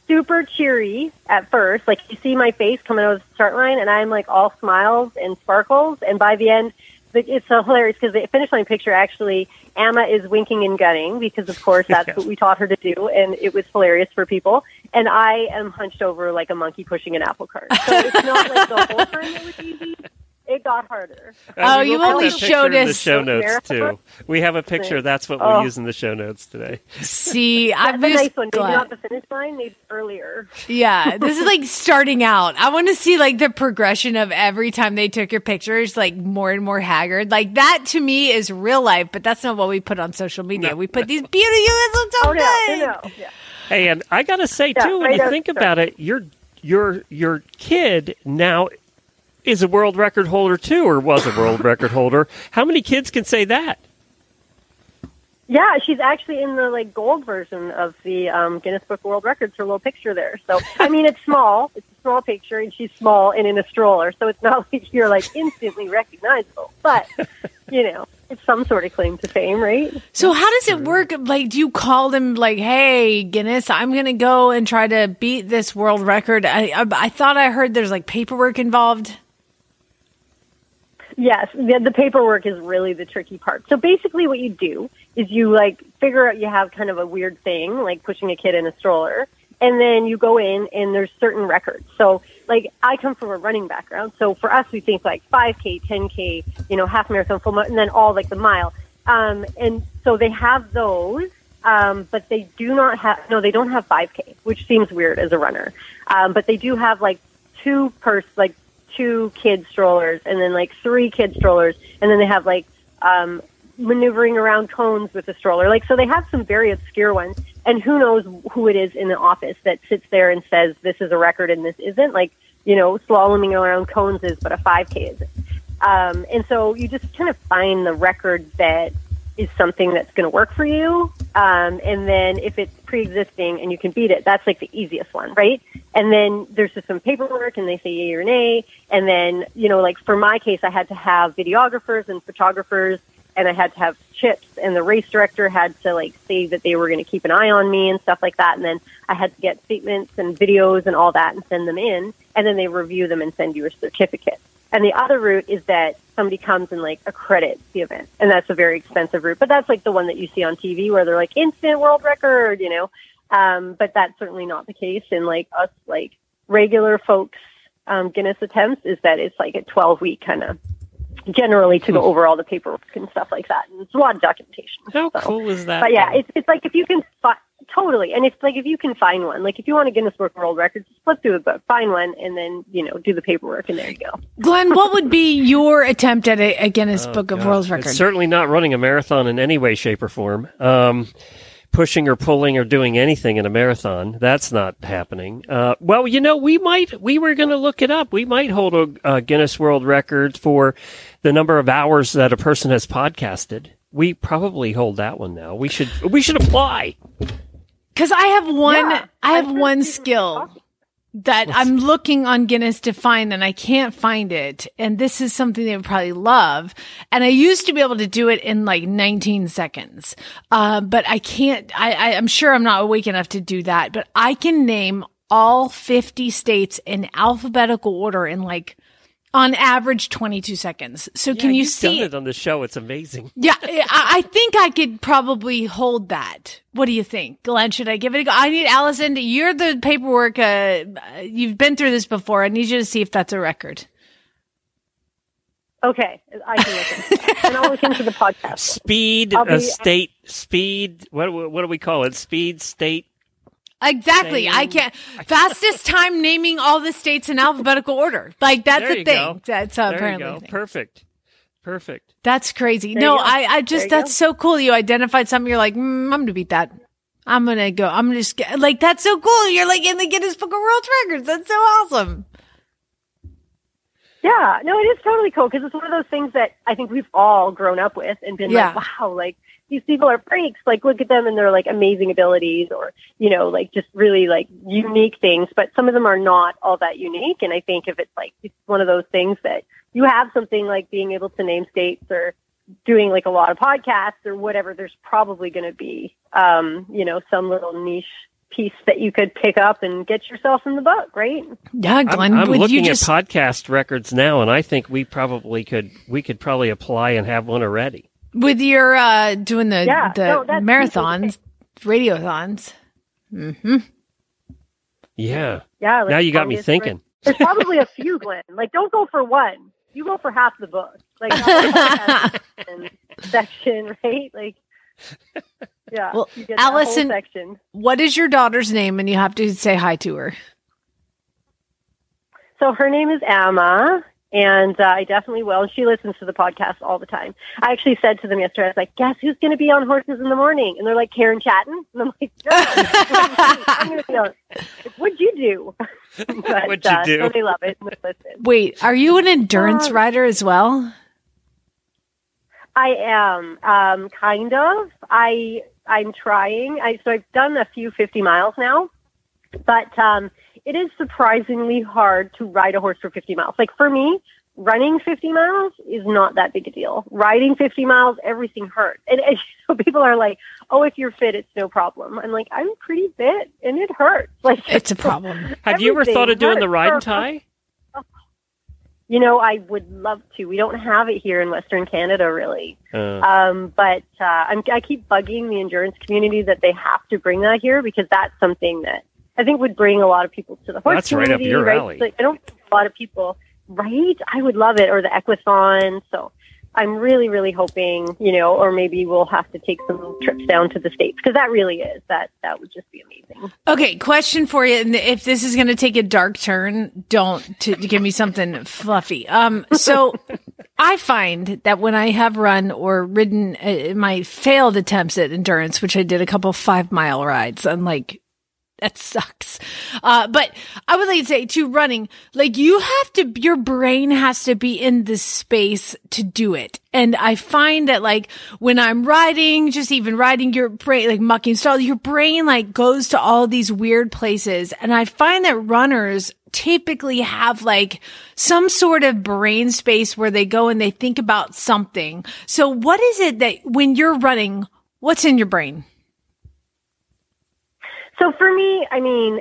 super cheery at first. Like you see my face coming out of the start line, and I'm like all smiles and sparkles. And by the end, like, it's so hilarious because the finish line picture actually Emma is winking and gunning because of course that's Yeah. what we taught her to do, and it was hilarious for people. And I am hunched over like a monkey pushing an apple cart. So it's not like the whole it was easy. It got harder. Oh, you only showed us the show notes Marathon? too. We have a picture. That's what we'll Oh. use in the show notes today. see? I'm the just nice one, maybe not the finish line, maybe earlier. Yeah, this is like starting out. I want to see like the progression of every time they took your pictures, like more and more haggard. Like that to me is real life, but that's not what we put on social media. we put these beauty. You guys look Oh no, no, no. Yeah. Hey, and I gotta say Yeah, too, when right you think the about it, your your your kid now is a world record holder too, or was a world record holder. How many kids can say that? Yeah, she's actually in the like gold version of the um, Guinness Book of World Records. Her little picture there. So I mean, it's small. It's a small picture, and she's small and in a stroller. So it's not like you're like instantly recognizable. But you know, it's some sort of claim to fame, right? So how does it work? Like, do you call them like, "Hey, Guinness, I'm gonna go and try to beat this world record"? I I, I thought I heard there's like paperwork involved. Yes, the, the paperwork is really the tricky part. So basically, what you do is you like figure out you have kind of a weird thing, like pushing a kid in a stroller, and then you go in and there's certain records. So like I come from a running background, so for us we think like 5K, 10K, you know, half marathon, full marathon, and then all like the mile. Um, and so they have those, um, but they do not have no, they don't have 5K, which seems weird as a runner. Um, but they do have like two pers like two kid strollers and then like three kid strollers and then they have like um maneuvering around cones with a stroller. Like, so they have some very obscure ones. And who knows who it is in the office that sits there and says, this is a record and this isn't. Like, you know, slaloming around cones is, but a 5K isn't. Um, and so you just kind of find the record that is something that's going to work for you. Um, and then if it's pre-existing and you can beat it, that's like the easiest one, right? And then there's just some paperwork and they say yay or nay. And then, you know, like for my case, I had to have videographers and photographers and I had to have chips and the race director had to like say that they were going to keep an eye on me and stuff like that. And then I had to get statements and videos and all that and send them in. And then they review them and send you a certificate. And the other route is that somebody comes and like accredits the event. And that's a very expensive route, but that's like the one that you see on TV where they're like instant world record, you know. Um, but that's certainly not the case in like us like regular folks um, Guinness attempts is that it's like a 12 week kind of generally to go over all the paperwork and stuff like that. And it's a lot of documentation. How so. cool is that? But yeah, though? it's it's like if you can fi- totally, and it's like if you can find one, like if you want a Guinness Book of World Records, just flip through the book, find one, and then you know do the paperwork, and there you go. Glenn, what would be your attempt at a, a Guinness Book of Oh, God. World It's Records? certainly not running a marathon in any way, shape, or form. Um, pushing or pulling or doing anything in a marathon. That's not happening. Uh, well, you know, we might, we were going to look it up. We might hold a, a Guinness World Record for the number of hours that a person has podcasted. We probably hold that one now. We should, we should apply. Because I have one, Yeah, I have one skill talking. That I'm looking on Guinness to find and I can't find it. And this is something they would probably love. And I used to be able to do it in like 19 seconds. Uh, but I can't, I, I, I'm sure I'm not awake enough to do that, but I can name all 50 states in alphabetical order in like, on average 22 seconds. So can Yeah, you you've see done it on the show? It's amazing. Yeah, I, I think I could probably hold that. What do you think, Glenn? Should I give it a go? I need Allison. You're the paperwork. Uh, you've been through this before. I need you to see if that's a record. Okay, I can look into that. and I'll look into the podcast. Speed, I'll uh, state, speed. What what do we call it? Speed, state. Exactly. I can't. Fastest time naming all the states in alphabetical order. Like that's There a thing. go. That's uh, there apparently. you go. Perfect. Perfect. That's crazy. There no. I, I just There you that's so cool. You identified something. You're like, mm, I'm gonna beat that. I'm gonna go. I'm gonna just get, like that's so cool. You're like in the Guinness Book of World Records. That's so awesome. Yeah, no, it is totally cool because it's one of those things that I think we've all grown up with and been Yeah. like, wow, like these people are freaks. Like, look at them and their like amazing abilities or, you know, like just really like unique things. But some of them are not all that unique. And I think if it's like, it's one of those things that you have something like being able to name states or doing like a lot of podcasts or whatever, there's probably going to be, um, you know, some little niche piece that you could pick up and get yourself in the book, right? Yeah, I'm, Glenn. I'm looking you just at podcast records now, and I think we probably could we could probably apply and have one already. With your uh doing the Yeah, the no, that's marathons, radiothons. Mm-hmm. Yeah. Yeah. like now you got me longest thinking. There's probably a few, Glenn. Like, don't go for one. You go for half the book. Like, not the podcast section, section, right? Like, yeah. Well, you get that whole Allison- section. What is your daughter's name? And you have to say hi to her. So her name is Emma, and uh, I definitely will. And she listens to the podcast all the time. I actually said to them yesterday, I was like, "Guess who's going to be on Horses in the Morning?" And they're like, "Karen Chaton." And I'm like, "No, I'm going to be on." Like, What'd you do? but, What'd you uh, do? So they love it and they listen. Wait, are you an endurance Uh, rider as well? I am um, kind of. I I'm trying. I so I've done a few 50 miles now, but um, it is surprisingly hard to ride a horse for 50 miles. Like for me, running 50 miles is not that big a deal. Riding 50 miles, everything hurts. And, and so people are like, "Oh, if you're fit, it's no problem." I'm like, "I'm pretty fit, and it hurts." Like It's a problem. Have you ever thought of doing the ride and tie? You know, I would love to. We don't have it here in Western Canada, really. Uh, Um, but uh, I'm, I keep bugging the endurance community that they have to bring that here because that's something that I think would bring a lot of people to the horse That's right up community. your right? alley. Like, I don't think a lot of people, right? I would love it, or the Equithon. So I'm really, really hoping, you know, or maybe we'll have to take some trips down to the states because that really is that that would just be amazing. Okay, question for you. And if this is going to take a dark turn, don't to, to give me something fluffy. Um, so I find that when I have run or ridden uh, my failed attempts at endurance, which I did a couple five mile rides, I'm like, that sucks. Uh, but I would like to say to running, like you have to, your brain has to be in the space to do it. And I find that like when I'm riding, just even riding your brain, like mucking style, your brain like goes to all these weird places. And I find that runners typically have like some sort of brain space where they go and they think about something. So what is it that when you're running, what's in your brain? So for me, I mean,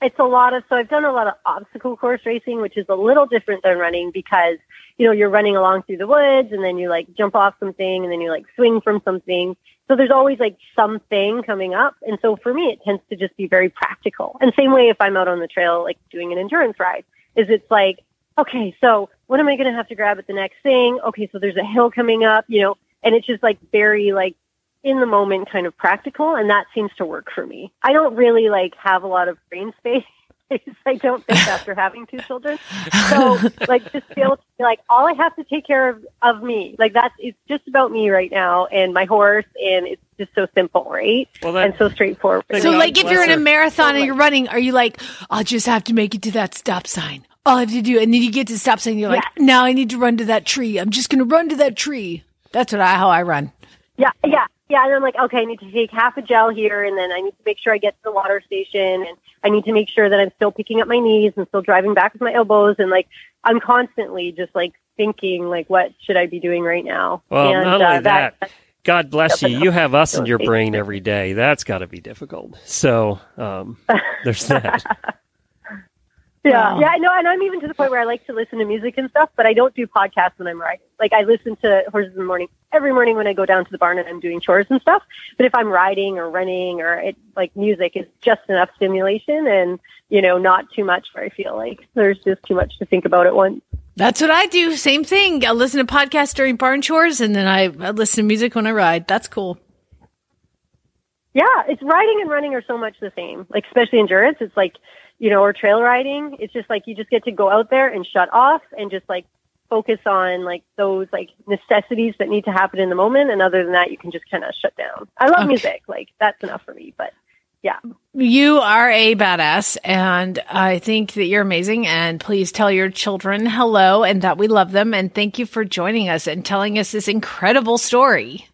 it's a lot of, so I've done a lot of obstacle course racing, which is a little different than running because, you know, you're running along through the woods and then you like jump off something and then you like swing from something. So there's always like something coming up. And so for me, it tends to just be very practical. And same way if I'm out on the trail, like doing an endurance ride, is it's like, okay, so what am I going to have to grab at the next thing? Okay, so there's a hill coming up, you know, and it's just like very like in the moment kind of practical and that seems to work for me. I don't really like have a lot of brain space. I don't think after having two children. So like just be able to be like all I have to take care of of me. Like that's it's just about me right now and my horse and it's just so simple, right? Well, that- and so straightforward. So God like if you're in a her. marathon and you're running, are you like, I'll just have to make it to that stop sign. All I have to do, and then you get to stop sign, you're like, now I need to run to that tree. I'm just gonna run to that tree. That's what I how I run. Yeah, yeah, yeah. And I'm like, okay, I need to take half a gel here, and then I need to make sure I get to the water station, and I need to make sure that I'm still picking up my knees and still driving back with my elbows, and like I'm constantly just like thinking, like, what should I be doing right now? Well, and, not uh, only that, God bless you. You have us in your brain every day. That's got to be difficult. So um, there's that. Yeah, Wow. yeah, know, and I'm even to the point where I like to listen to music and stuff, but I don't do podcasts when I'm riding. Like I listen to Horses in the Morning every morning when I go down to the barn and I'm doing chores and stuff. But if I'm riding or running or it, like music is just enough stimulation and, you know, not too much where I feel like there's just too much to think about at once. That's what I do. Same thing. I listen to podcasts during barn chores, and then I, I listen to music when I ride. That's cool. Yeah, it's riding and running are so much the same. Like especially endurance, it's like, you know, or trail riding, it's just like you just get to go out there and shut off and just like focus on like those like necessities that need to happen in the moment and other than that you can just kind of shut down. I love Okay. music, like that's enough for me, but yeah. You are a badass, and I think that you're amazing. And please tell your children hello and that we love them. And thank you for joining us and telling us this incredible story.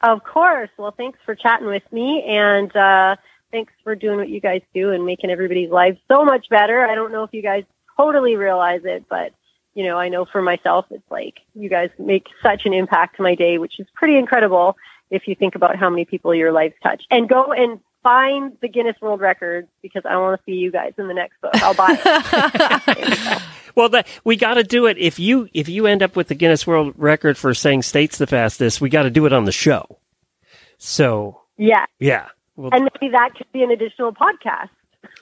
Of course. Well, thanks for chatting with me and uh thanks for doing what you guys do and making everybody's lives so much better. I don't know if you guys totally realize it, but you know, I know for myself it's like you guys make such an impact to my day, which is pretty incredible if you think about how many people your lives touch. And go and find the Guinness World Records because I want to see you guys in the next book. I'll buy it. Well, that, we got to do it. If you if you end up with the Guinness World Record for saying states the fastest, we got to do it on the show. So yeah. yeah, well, And maybe that could be an additional podcast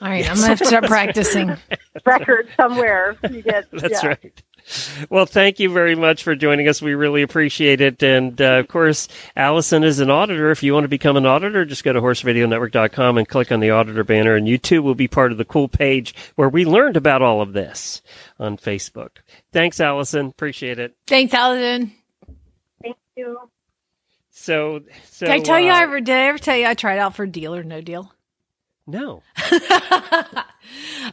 All right, I'm gonna have to start practicing. record somewhere. You get that's yeah. right. Well, thank you very much for joining us. We really appreciate it. And uh, of course, Allison is an auditor. If you want to become an auditor, just go to horseradionetwork.com and click on the auditor banner, and you too will be part of the cool page where we learned about all of this on Facebook. Thanks, Allison. Appreciate it. Thanks, Allison. Thank you. So, so Did I tell you uh, I ever did I ever tell you I tried out for Deal or No Deal? no.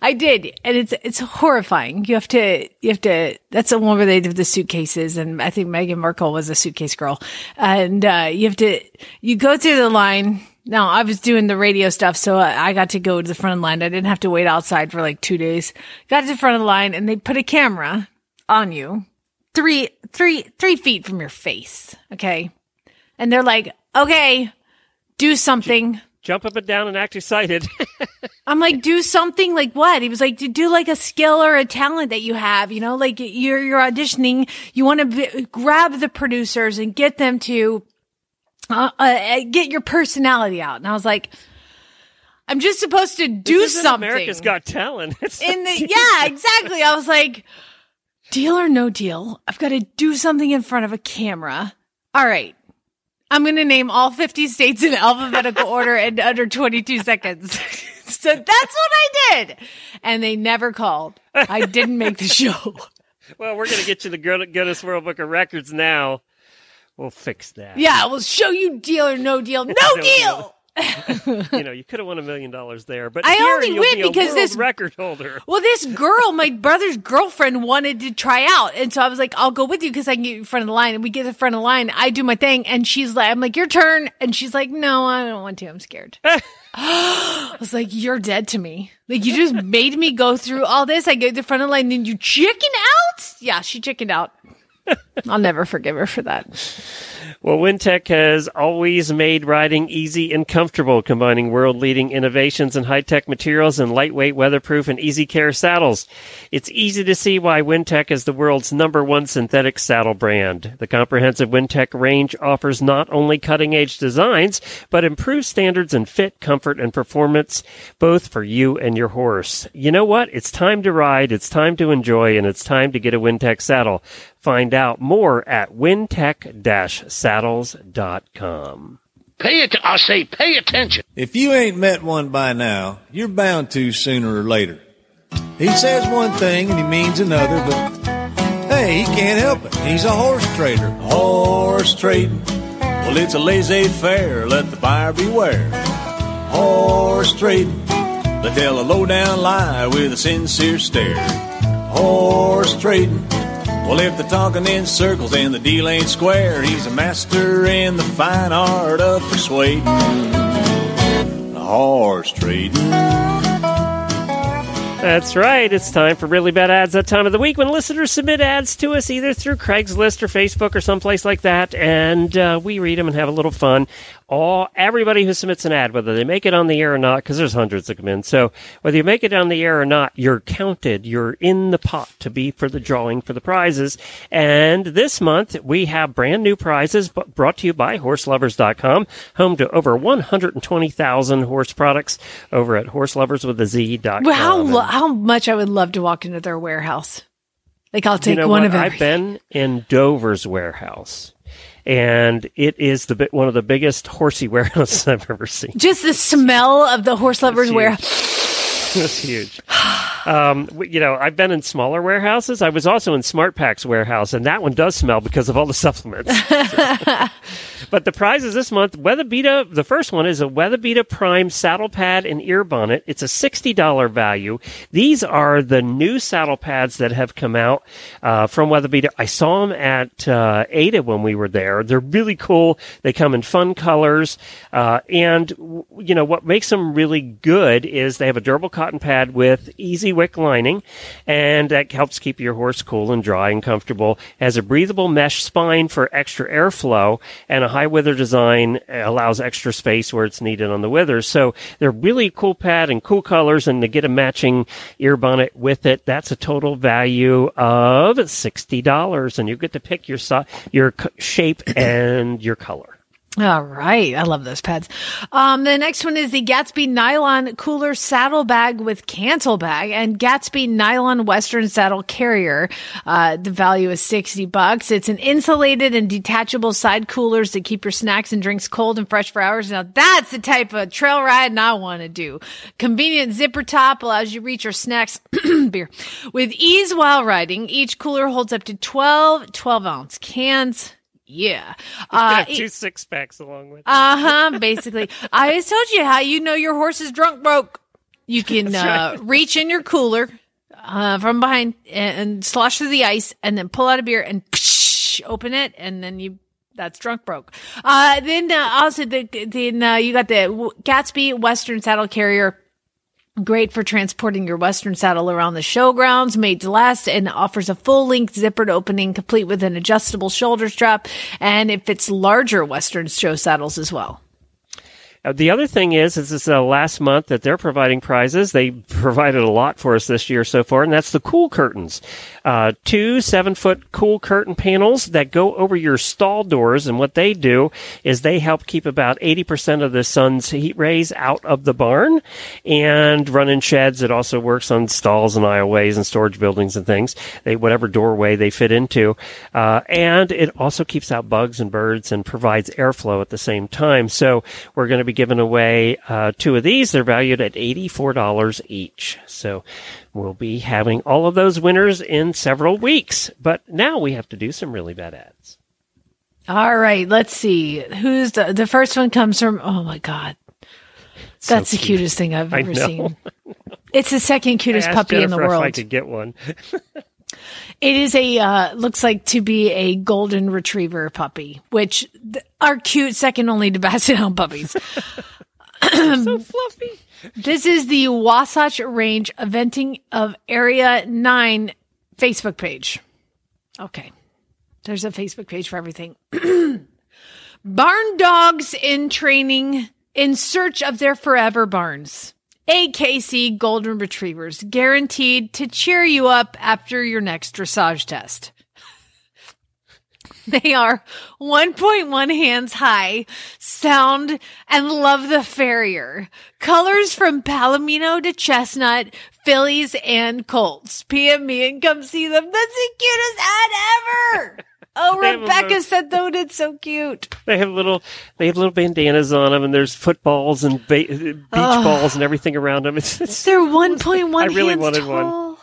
I did, and it's it's horrifying. You have to you have to. That's the one where they did the suitcases, and I think Meghan Markle was a suitcase girl. And uh, you have to you go through the line. Now I was doing the radio stuff, so I I got to go to the front of the line. I didn't have to wait outside for like two days. Got to the front of the line, and they put a camera on you, three three three feet from your face. Okay, and they're like, "Okay, do something." Jump up and down and act excited. I'm like, do something like what? He was like, do, do like a skill or a talent that you have, you know, like you're, you're auditioning. You want to b- grab the producers and get them to, uh, uh, get your personality out. And I was like, I'm just supposed to do This something. America's Got Talent. It's in the, yeah, exactly. I was like, deal or no deal. I've got to do something in front of a camera. All right. I'm going to name all 50 states in alphabetical order in under 22 seconds. so that's what I did. And they never called. I didn't make the show. Well, we're going to get you the Guin- Guinness World Book of Records now. We'll fix that. Yeah, we'll show you deal or no deal. No, No deal. You know, you could have won a million dollars there, but I only win be because this- record holder. Well, this girl, my brother's girlfriend, wanted to try out, and so I was like, "I'll go with you because I can get you in front of the line." And we get in front of the line. I do my thing, and she's like, "I'm like, your turn," and she's like, "No, I don't want to. I'm scared." I was like, "You're dead to me. Like you just made me go through all this. I get to the front of the line, and you chicken out." Yeah, she chickened out. I'll never forgive her for that. Well, Wintec has always made riding easy and comfortable, combining world leading innovations in high tech materials and lightweight, weatherproof, and easy care saddles. It's easy to see why Wintec is the world's number one synthetic saddle brand. The comprehensive Wintec range offers not only cutting edge designs, but improved standards in fit, comfort, and performance, both for you and your horse. You know what? It's time to ride, it's time to enjoy, and it's time to get a Wintec saddle. Find out more at wintec-saddles.com. Pay it. I say, pay attention. If you ain't met one by now, you're bound to sooner or later. He says one thing and he means another, but hey, he can't help it. He's a horse trader. Horse trading. Well, it's a laissez faire. Let the buyer beware. Horse trading. They tell a low down lie with a sincere stare. Horse trading. Well, if they're talking in circles and the deal ain't square, he's a master in the fine art of persuading. Horse trading. That's right. It's time for really bad ads that time of the week when listeners submit ads to us either through Craigslist or Facebook or someplace like that, and uh, we read them and have a little fun. All everybody who submits an ad, whether they make it on the air or not, because there's hundreds that come in. So whether you make it on the air or not, you're counted. You're in the pot to be for the drawing for the prizes. And this month we have brand new prizes brought to you by HorseLovers.com, home to over 120,000 horse products over at HorseLoversWithAZ.com. Well, how lo- how much I would love to walk into their warehouse. Like I'll take you know one what? of every. I've been in Dover's warehouse, and it is the bi- one of the biggest horsey warehouses I've ever seen. Just the smell of the horse lovers warehouse. It's huge. Um, you know, I've been in smaller warehouses. I was also in SmartPak's warehouse, and that one does smell because of all the supplements. but the prizes this month, Weatherbeeta, the first one is a Weatherbeeta Prime saddle pad and ear bonnet. It's a $60 value. These are the new saddle pads that have come out uh, from Weatherbeeta. I saw them at uh, Ada when we were there. They're really cool. They come in fun colors. Uh, and, you know, what makes them really good is they have a durable cotton pad with easy wick lining, and that helps keep your horse cool and dry and comfortable. It has a breathable mesh spine for extra airflow, and a high wither design allows extra space where it's needed on the withers. So they're really cool pad and cool colors, and to get a matching ear bonnet with it, that's a total value of sixty dollars, and you get to pick your si- your shape and your color. All right. I love those pads. Um, the next one is the Gatsby Nylon Cooler Saddle Bag with Cantle Bag and Gatsby Nylon Western Saddle Carrier. Uh, the value is 60 bucks. It's an insulated and detachable side coolers that keep your snacks and drinks cold and fresh for hours. Now that's the type of trail riding I want to do. Convenient zipper top allows you reach your snacks beer with ease while riding. Each cooler holds up to 12 12 ounce cans. Yeah. Uh, Have two six packs along with. uh huh. Basically, I always told you how you know your horse is drunk broke. You can uh, reach in your cooler uh, from behind and, and slosh through the ice, and then pull out a beer and psh, open it, and then you. That's drunk broke. Uh, then uh, also the, then uh, you got the Gatsby Western Saddle Carrier. Great for transporting your Western saddle around the showgrounds, made to last, and offers a full length zippered opening complete with an adjustable shoulder strap, and it fits larger Western show saddles as well. Uh, the other thing is, is this uh, last month that they're providing prizes. They provided a lot for us this year so far, and that's the cool curtains. Uh, two seven foot cool curtain panels that go over your stall doors, and what they do is they help keep about 80% of the sun's heat rays out of the barn and run in sheds. It also works on stalls and aisleways and storage buildings and things. They, whatever doorway they fit into. Uh, and it also keeps out bugs and birds and provides airflow at the same time. So we're going to be giving away uh, two of these. They're valued at $84 each. So we'll be having all of those winners in several weeks. But now we have to do some really bad ads. All right, let's see. Who's the the first one comes from oh my god. That's the cute. cutest thing I've ever seen. It's the second cutest puppy in the Jennifer world. If I could get one. It is a uh, looks like to be a golden retriever puppy, which are cute, second only to basset hound puppies. so fluffy. This is the Wasatch Range Eventing of Area 9 Facebook page. Okay. There's a Facebook page for everything. Barn dogs in training in search of their forever barns. AKC Golden Retrievers, guaranteed to cheer you up after your next dressage test. They are 1.1 hands high, sound, and love the farrier. Colors from Palomino to chestnut, fillies, and colts. PM me and come see them. That's the cutest ad ever. Oh, They Rebecca little- said though it's so cute. They have little, they have little bandanas on them, and there's footballs and ba- beach balls and everything around them. It's, it's They're 1.1 I really wanted one. tall.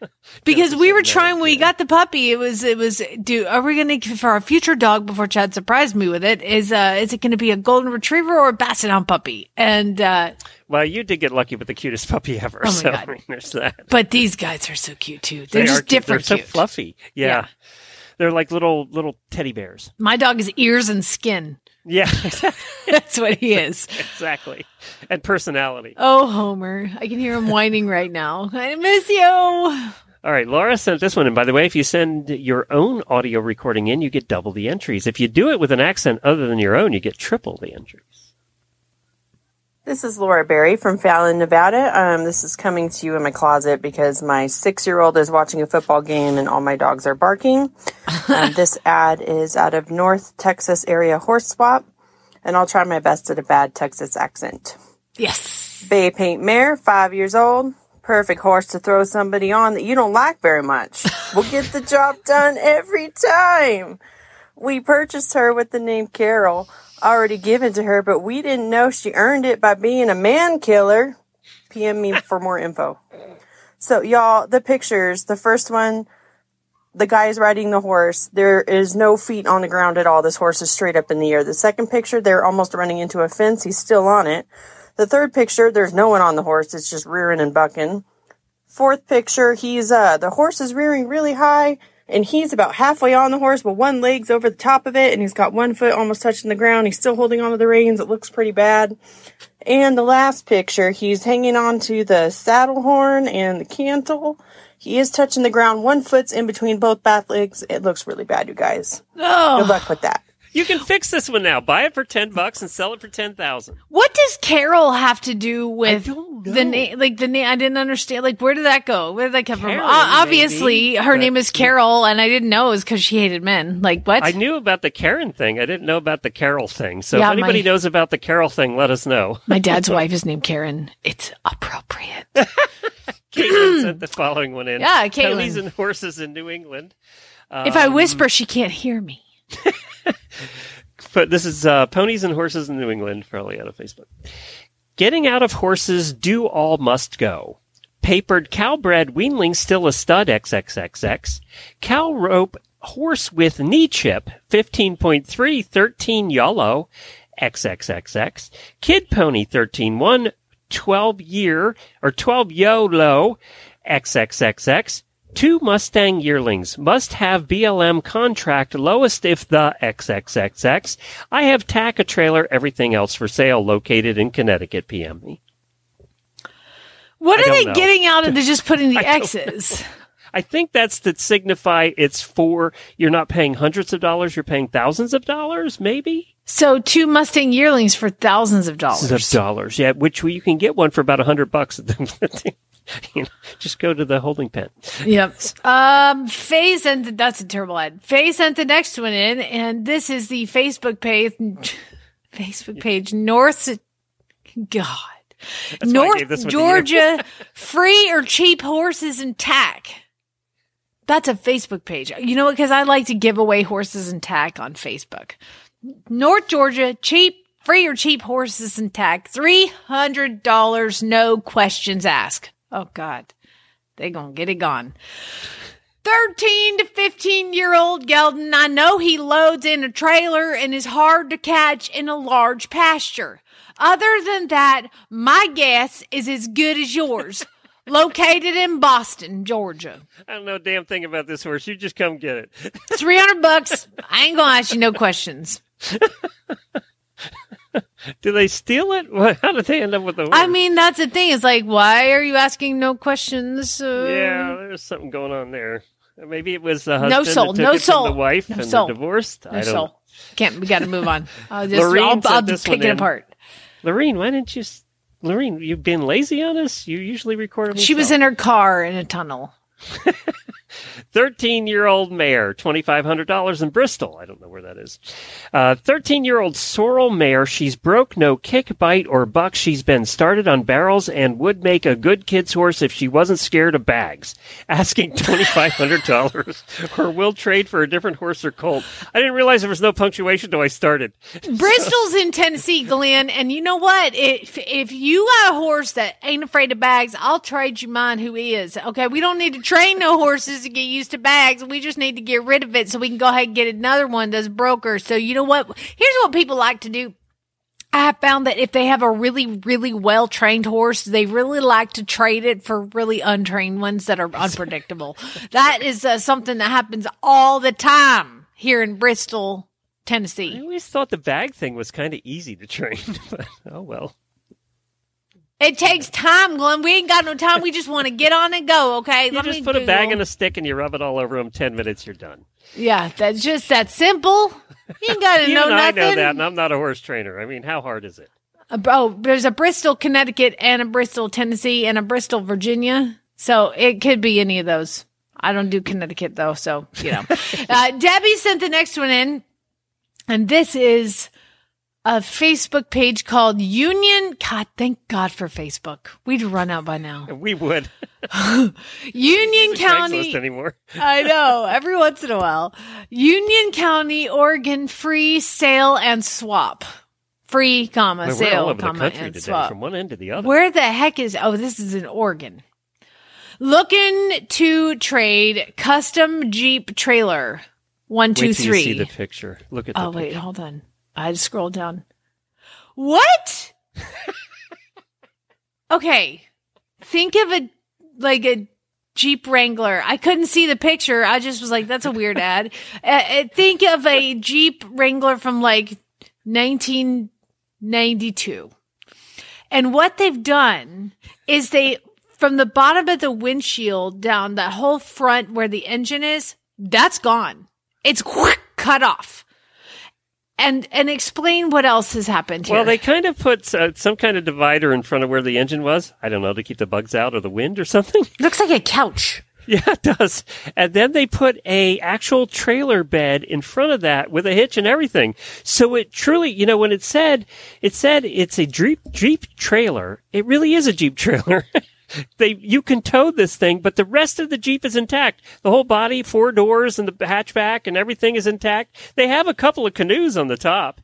Because we were trying when we got the puppy, it was it was do are we gonna for our future dog before Chad surprised me with it is uh is it gonna be a golden retriever or a basset hound puppy? And uh well, you did get lucky with the cutest puppy ever. Oh my so God. I mean, there's that. but these guys are so cute too. They're They just are different They're cute. so fluffy. Yeah. Yeah. They're like little little teddy bears. My dog is ears and skin. Yeah, That's what he is. exactly. And personality. Oh, Homer. I can hear him whining right now. I miss you. All right, Laura sent this one. And by the way, if you send your own audio recording in, you get double the entries. If you do it with an accent other than your own, you get triple the entries. This is Laura Berry from Fallon, Nevada. Um, this is coming to you in my closet because my six year old is watching a football game and all my dogs are barking. um, this ad is out of North Texas area horse swap, and I'll try my best at a bad Texas accent. Yes. Bay Paint Mare, five years old. Perfect horse to throw somebody on that you don't like very much. we'll get the job done every time. We purchased her with the name Carol already given to her, but we didn't know she earned it by being a man killer. PM me for more info. So y'all, the pictures, the first one, the guy is riding the horse. There is no feet on the ground at all. This horse is straight up in the air. The second picture, they're almost running into a fence. He's still on it. The third picture, there's no one on the horse. It's just rearing and bucking. Fourth picture, he's, uh, the horse is rearing really high and he's about halfway on the horse, but one leg's over the top of it and he's got one foot almost touching the ground. He's still holding onto the reins. It looks pretty bad. And the last picture, he's hanging on to the saddle horn and the cantle. He is touching the ground. One foot's in between both back legs. It looks really bad, you guys. Oh. Good luck with that. You can fix this one now. Buy it for ten bucks and sell it for ten thousand. What does Carol have to do with the name? Like the name, I didn't understand. Like where did that go? Where did that come from? Karen, O- obviously, maybe, her name is Carol, and I didn't know it was because she hated men. Like what? I knew about the Karen thing. I didn't know about the Carol thing. So Yeah, if anybody my- knows about the Carol thing, let us know. My dad's wife is named Karen. It's appropriate. Caitlin sent the following one in. Yeah, Caitlin. Ponies and horses in New England. if I Um, whisper, she can't hear me. But this is uh, Ponies and Horses in New England, probably out of Facebook. Getting out of horses, do all must go. Papered cowbred weanling still a stud XXXX. Cow rope horse with knee chip 15.3 13 YOLO XXXX. Kid pony 13.1 12 year or 12 YOLO XXXX. Two Mustang yearlings must have BLM contract lowest if the XXXX. I have tack a trailer, everything else for sale located in Connecticut. PM me. What I are they know. getting out of just putting the X's? I think that's to signify it's for you're not paying hundreds of dollars, you're paying thousands of dollars, maybe So two Mustang yearlings for thousands of dollars. of dollars. Yeah, which you can get one for about a hundred bucks. you know, just go to the holding pen. Yep. Um, Faye sent the, that's a terrible ad. Faye sent the next one in, and this is the Facebook page. Facebook page North. God. That's North this one to you. Georgia free or cheap horses and tack. That's a Facebook page. You know what? Because I like to give away horses and tack on Facebook. North Georgia cheap Free or cheap horses and tack $300, no questions asked. Oh, God. They gonna get it gone. 13 to 15 year old Geldon, I know he loads in a trailer and is hard to catch in a large pasture. Other than that, my guess is as good as yours. Located in Boston, Georgia. I don't know a damn thing about this horse. You just come get it. 300 bucks. I ain't gonna ask you no questions. Do they steal it? How did they end up with the? I mean, that's the thing. It's like, why are you asking no questions? Uh, yeah, there's something going on there. Maybe it was the husband. No soul, that took no it from soul, the wife no and soul. the divorced. No I don't soul. Can't. We got to move on. I'll just. I'll, I'll this pick it in. apart. Lorene, why didn't you? Lorene, you've been lazy on us. You usually record. She was in her car in a tunnel. 13 year old mare, $2,500 in Bristol. I don't know where that is. Uh, 13 year old sorrel mare. She's broke, no kick, bite, or buck. She's been started on barrels and would make a good kid's horse if she wasn't scared of bags. Asking $2,500 or will trade for a different horse or colt. I didn't realize there was no punctuation till I started. Bristol's in Tennessee, Glenn, and you know what? If if you got a horse that ain't afraid of bags, I'll trade you mine. Who is okay? We don't need to train no horses to get used to bags. We just need to get rid of it so we can go ahead and get another one that's broker. So you know what? Here's what people like to do. I have found that if they have a really, really well trained horse, they really like to trade it for really untrained ones that are unpredictable. that is uh, something that happens all the time here in Bristol, Tennessee. I always thought the bag thing was kind of easy to train, but oh well. It takes time, Glenn. We ain't got no time. We just want to get on and go. Okay, You just put a bag in a stick and you rub it all over them. Ten minutes, you're done. Yeah, that's just that simple. You ain't got to know I nothing. know that, and I'm not a horse trainer. I mean, how hard is it? Oh, there's a Bristol, Connecticut, and a Bristol, Tennessee, and a Bristol, Virginia. So it could be any of those. I don't do Connecticut though, so you know. uh, Debbie sent the next one in, and this is a Facebook page called Union. God, thank God for Facebook. We'd run out by now. We would. Union County. Anymore. I know. Every once in a while. Union County, Oregon, free sale and swap. Free, comma, sale, comma, and today, swap. from one end to the other. Where the heck is, oh, this is in Oregon. Looking to trade custom Jeep trailer. One, two, Wait you three. see the picture. Look at the Oh, wait, hold on. I had to scroll down. What? okay. Think of a, like a Jeep Wrangler. I couldn't see the picture. I just was like, that's a weird ad. Uh, uh, think of a Jeep Wrangler from like 1992. And what they've done is they, from the bottom of the windshield down that whole front where the engine is, that's gone. It's cut off. And and explain what else has happened here. Well, they kind of put uh, some kind of divider in front of where the engine was. I don't know to keep the bugs out or the wind or something. looks like a couch. Yeah, it does. And then they put a actual trailer bed in front of that with a hitch and everything. So it truly, you know, when it said it said it's a Jeep Jeep trailer, it really is a Jeep trailer. they you can tow this thing, but the rest of the Jeep is intact. The whole body, four doors, and the hatchback and everything is intact. They have a couple of canoes on the top.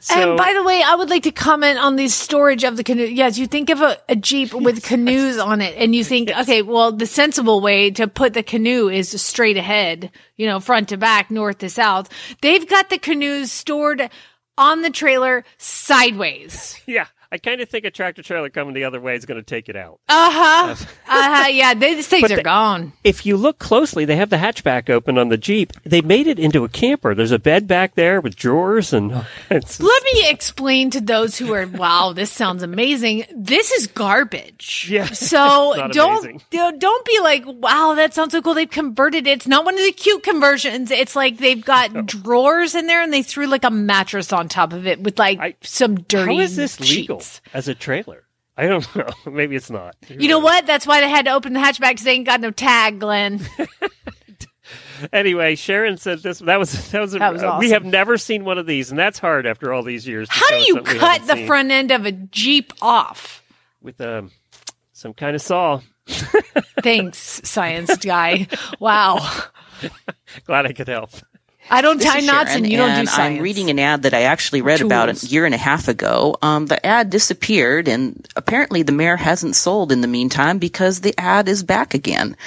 So, and by the way, I would like to comment on the storage of the canoe. Yes, you think of a, a Jeep with canoes on it and you think, okay, well, the sensible way to put the canoe is straight ahead, you know, front to back, north to south. They've got the canoes stored on the trailer sideways. yeah, I kind of think a tractor trailer coming the other way is going to take it out. Uh huh. Uh huh. Yeah, they, these things are the- gone. if you look closely, they have the hatchback open on the Jeep. They made it into a camper. There's a bed back there with drawers and it's Let me explain to those who are, wow, this sounds amazing. This is garbage. Yeah, So don't don't be like, wow, that sounds so cool. They've converted it. It's not one of the cute conversions. It's like they've got drawers in there and they threw like a mattress on top of it with like some dirty. How is this legal as a trailer? I don't know. Maybe it's not. You know what? That's why they had to open the hatchback because they ain't got no tag, Glenn. Anyway, Sharon said this. That was that was. A, That was uh, We have never seen one of these, and that's hard after all these years. to How do you cut the seen. front end of a Jeep off? with um, some kind of saw? Thanks, science guy. Wow. Glad I could help. I don't tie knots Sharon, and you don't do science. I'm reading an ad that I actually read about a year and a half ago. Um, the ad disappeared, and apparently the mare hasn't sold in the meantime because the ad is back again.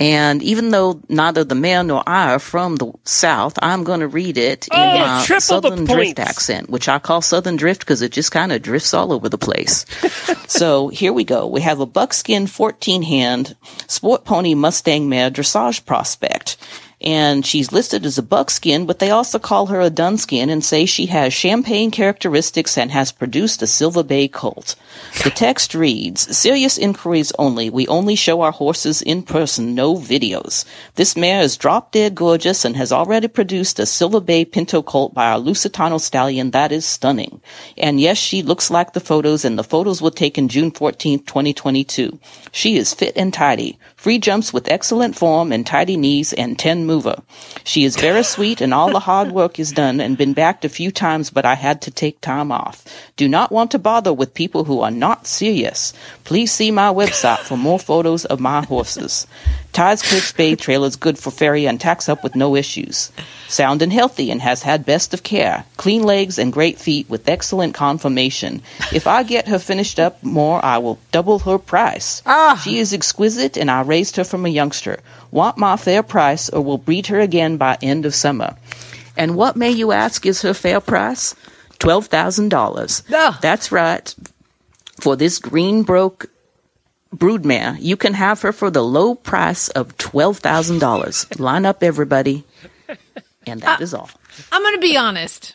And even though neither the mare nor I are from the South, I'm going to read it in Oh, my Southern Drift accent, which I call Southern Drift because it just kind of drifts all over the place. so here we go. We have a buckskin 14 hand sport pony Mustang mare dressage prospect. And she's listed as a buckskin, but they also call her a dunskin and say she has champagne characteristics and has produced a Silver Bay colt. The text reads, Serious inquiries only. We only show our horses in person, no videos. This mare is drop dead gorgeous and has already produced a Silver Bay Pinto colt by our Lusitano stallion that is stunning. And yes, she looks like the photos, and the photos were taken June 14th, 2022. She is fit and tidy. Free jumps with excellent form and tidy knees and 10 mover. She is very sweet and all the hard work is done and been backed a few times, but I had to take time off. Do not want to bother with people who are not serious. Please see my website for more photos of my horses. Ties Clicks Bay Trail is good for farrier and tacks up with no issues. Sound and healthy and has had best of care. Clean legs and great feet with excellent conformation. If I get her finished up more, I will double her price. Ah. She is exquisite and I raised her from a youngster. Want my fair price or will breed her again by end of summer. And what may you ask is her fair price? Twelve thousand dollars. That's right. For this green broke broodmare, you can have her for the low price of twelve thousand dollars. Line up everybody. And that is all. I'm going to be honest.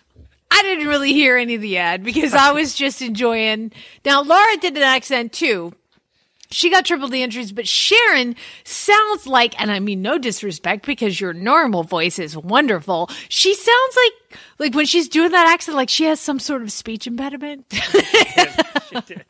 I didn't really hear any of the ad because I was just enjoying. Now, Laura did an accent too. She got triple the entries, but Sharon sounds like, and I mean no disrespect because your normal voice is wonderful. She sounds like, like when she's doing that accent, like she has some sort of speech impediment. that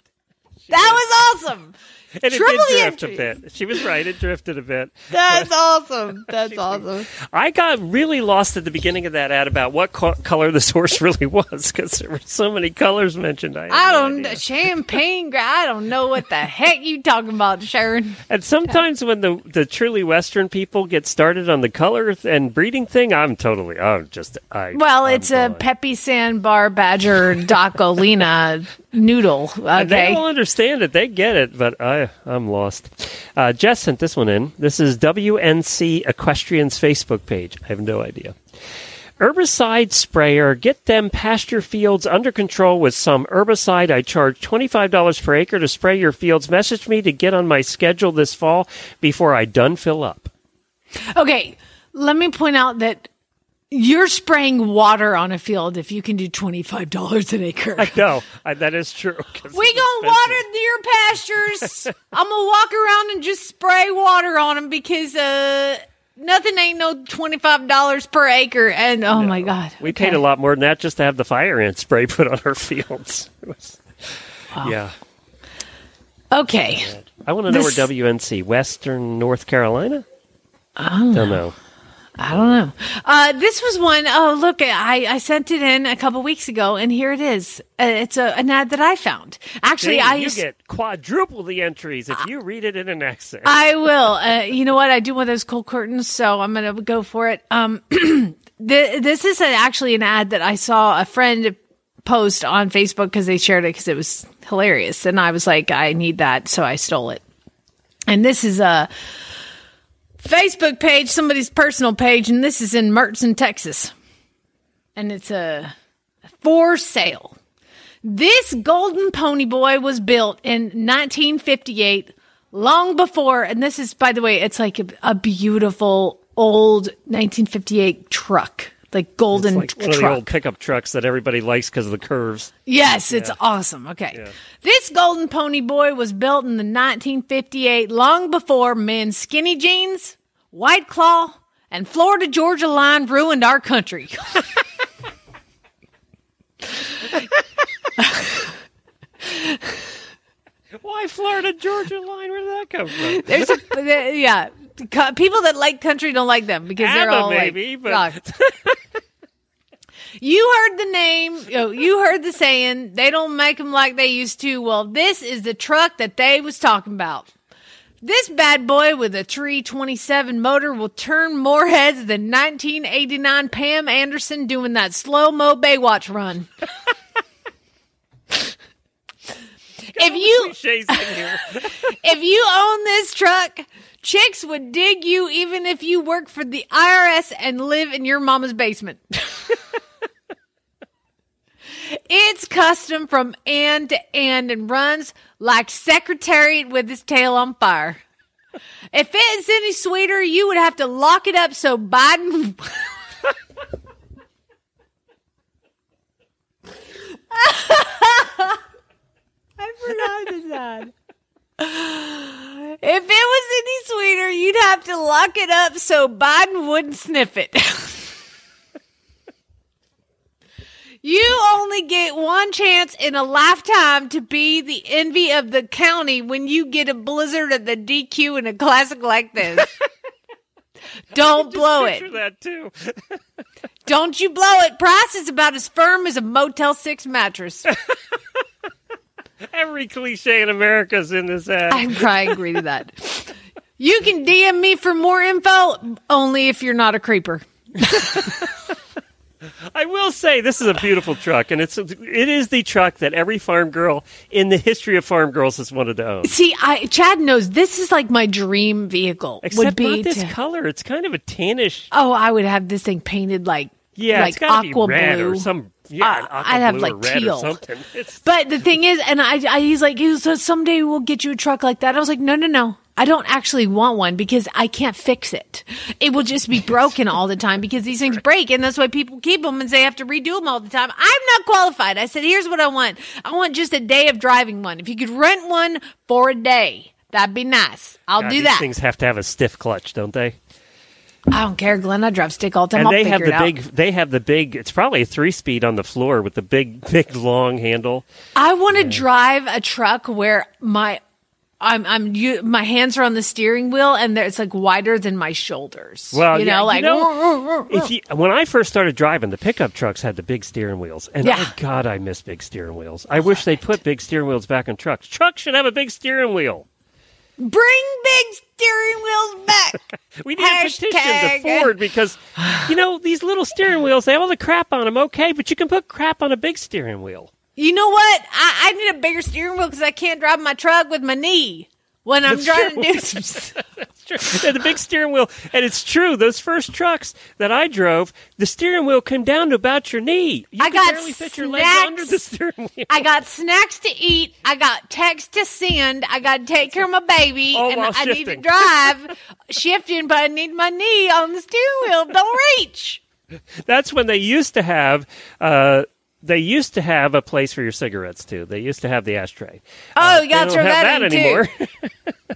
was awesome. And it Triple did drift a bit. She was right; it drifted a bit. That's awesome. That's awesome. I got really lost at the beginning of that ad about what co- color this horse really was because there were so many colors mentioned. I, I no don't idea. champagne. I don't know what the heck you talking about, Sharon. And sometimes when the the truly Western people get started on the color and breeding thing, I'm totally, I'm just, I. Well, I'm it's a Peppy Sandbar Badger Docolina noodle. They Okay. all understand it. They get it, but I, I'm lost. Uh, Jess sent this one in. This is WNC Equestrian's Facebook page. I have no idea. Herbicide sprayer. Get them pasture fields under control with some herbicide. I charge $25 per acre to spray your fields. Message me to get on my schedule this fall before I done fill up. Okay. Let me point out that you're spraying water on a field if you can do $25 an acre. I know. I, that is true. We gonna water your pastures. I'm gonna walk around and just spray water on them because uh, nothing ain't no twenty five dollars per acre. And oh my god, We paid a lot more than that just to have the fire ant spray put on our fields. Was- Yeah. okay. I want to know This- where WNC, Western North Carolina? I don't Don't know. I don't know. Uh, this was one oh look, I, I sent it in a couple weeks ago, and here it is. Uh, it's a, an ad that I found. Actually, Jamie, I you get quadruple the entries if you read it in an accent. I will. Uh, you know what? I do want those cold curtains, so I'm going to go for it. Um, th- this is an, actually an ad that I saw a friend post on Facebook because they shared it because it was hilarious, and I was like, I need that, so I stole it. And this is a Facebook page, somebody's personal page, and this is in Mertzon, Texas, and it's a for sale. This golden pony boy was built in 1958, long before, and this is, by the way, it's like a, a beautiful old 1958 truck, like golden like one of the truck. old pickup trucks that everybody likes because of the curves. Yes, it's awesome. Okay. This golden pony boy was built in the 1958, long before men's skinny jeans, white claw, and Florida Georgia line ruined our country. Why Florida Georgia line? Where did that come from? There's a yeah. Co- People that like country don't like them because they're all maybe, like, but- You heard the name. You, heard the saying. They don't make them like they used to. Well, this is the truck that they was talking about. This bad boy with a 327 motor will turn more heads than 1989 Pam Anderson doing that slow mo Baywatch run. if you Cliches in here. if you own this truck, chicks would dig you even if you work for the IRS and live in your mama's basement. it's custom from end to end and runs like Secretariat with his tail on fire. If it's any sweeter, you would have to lock it up so Biden. I forgot this ad. If it was any sweeter, you'd have to lock it up so Biden wouldn't sniff it. you only get one chance in a lifetime to be the envy of the county when you get a blizzard of the DQ in a classic like this. Don't blow it. That too. Don't you blow it. Price is about as firm as a Motel 6 mattress. Every cliche in America is in this ad. I'm I agree to that. You can DM me for more info, only if you're not a creeper. I will say this is a beautiful truck, and it's it is the truck that every farm girl in the history of farm girls has wanted to own. See, I Chad knows this is like my dream vehicle. Except would be not this to- color. It's kind of a tannish. Oh, I would have this thing painted like Yeah, like aqua blue. or some. Yeah, Uh, I'd have like teal. But the thing is, and I, I he's like, so someday we'll get you a truck like that. I was like, no, no, no. I don't actually want one because I can't fix it. It will just be broken all the time because these things break, and that's why people keep them and they have to redo them all the time. I'm not qualified. I said, here's what I want. I want just a day of driving one. If you could rent one for a day, that'd be nice. I'll God, do these that. Things have to have a stiff clutch, don't they? I don't care, Glenn. I drive stick all the time. and I'll they have the out. big. They have the big. It's probably a three-speed on the floor with the big, big long handle. I want to drive a truck where my I'm I'm you, my hands are on the steering wheel and it's like wider than my shoulders. Well, you yeah, know, like if you when I first started driving, the pickup trucks had the big steering wheels, and oh, Yeah. oh God, I miss big steering wheels. I wish they put big steering wheels back in trucks. Trucks should have a big steering wheel. Bring big steering wheels back. We need a petition to Hashtag. Ford because you know these little steering wheels they have all the crap on them. Okay, but you can put crap on a big steering wheel. You know what? I, I need a bigger steering wheel because I can't drive my truck with my knee when I'm That's trying true. to do some. And the big steering wheel, and it's true. Those first trucks that I drove, the steering wheel came down to about your knee. You I could got barely fit your legs snacks. under the steering wheel. I got snacks to eat. I got text to send. I got to take care of my baby, All and I need to drive shifting, but I need my knee on the steering wheel. Don't reach. That's when they used to have. Uh, they used to have a place for your cigarettes too. They used to have the ashtray. Oh, Uh, you gotta they throw don't have that that, anymore.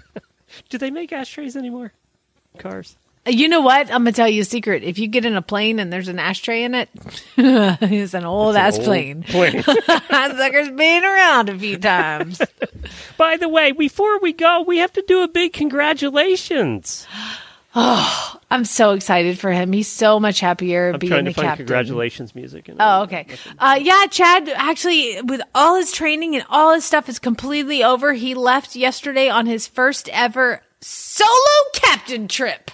Do they make ashtrays anymore? Cars. Uh, you know what? I'm gonna tell you a secret. If you get in a plane and there's an ashtray in it, it's an old ass old plane. plane. that sucker's been around a few times. By the way, before we go, we have to do a big congratulations. Oh, I'm so excited for him. He's so much happier I'm being trying the find captain. congratulations music. And Oh, okay. Uh, yeah, Chad, actually, with all his training and all his stuff is completely over. He left yesterday on his first ever solo captain trip.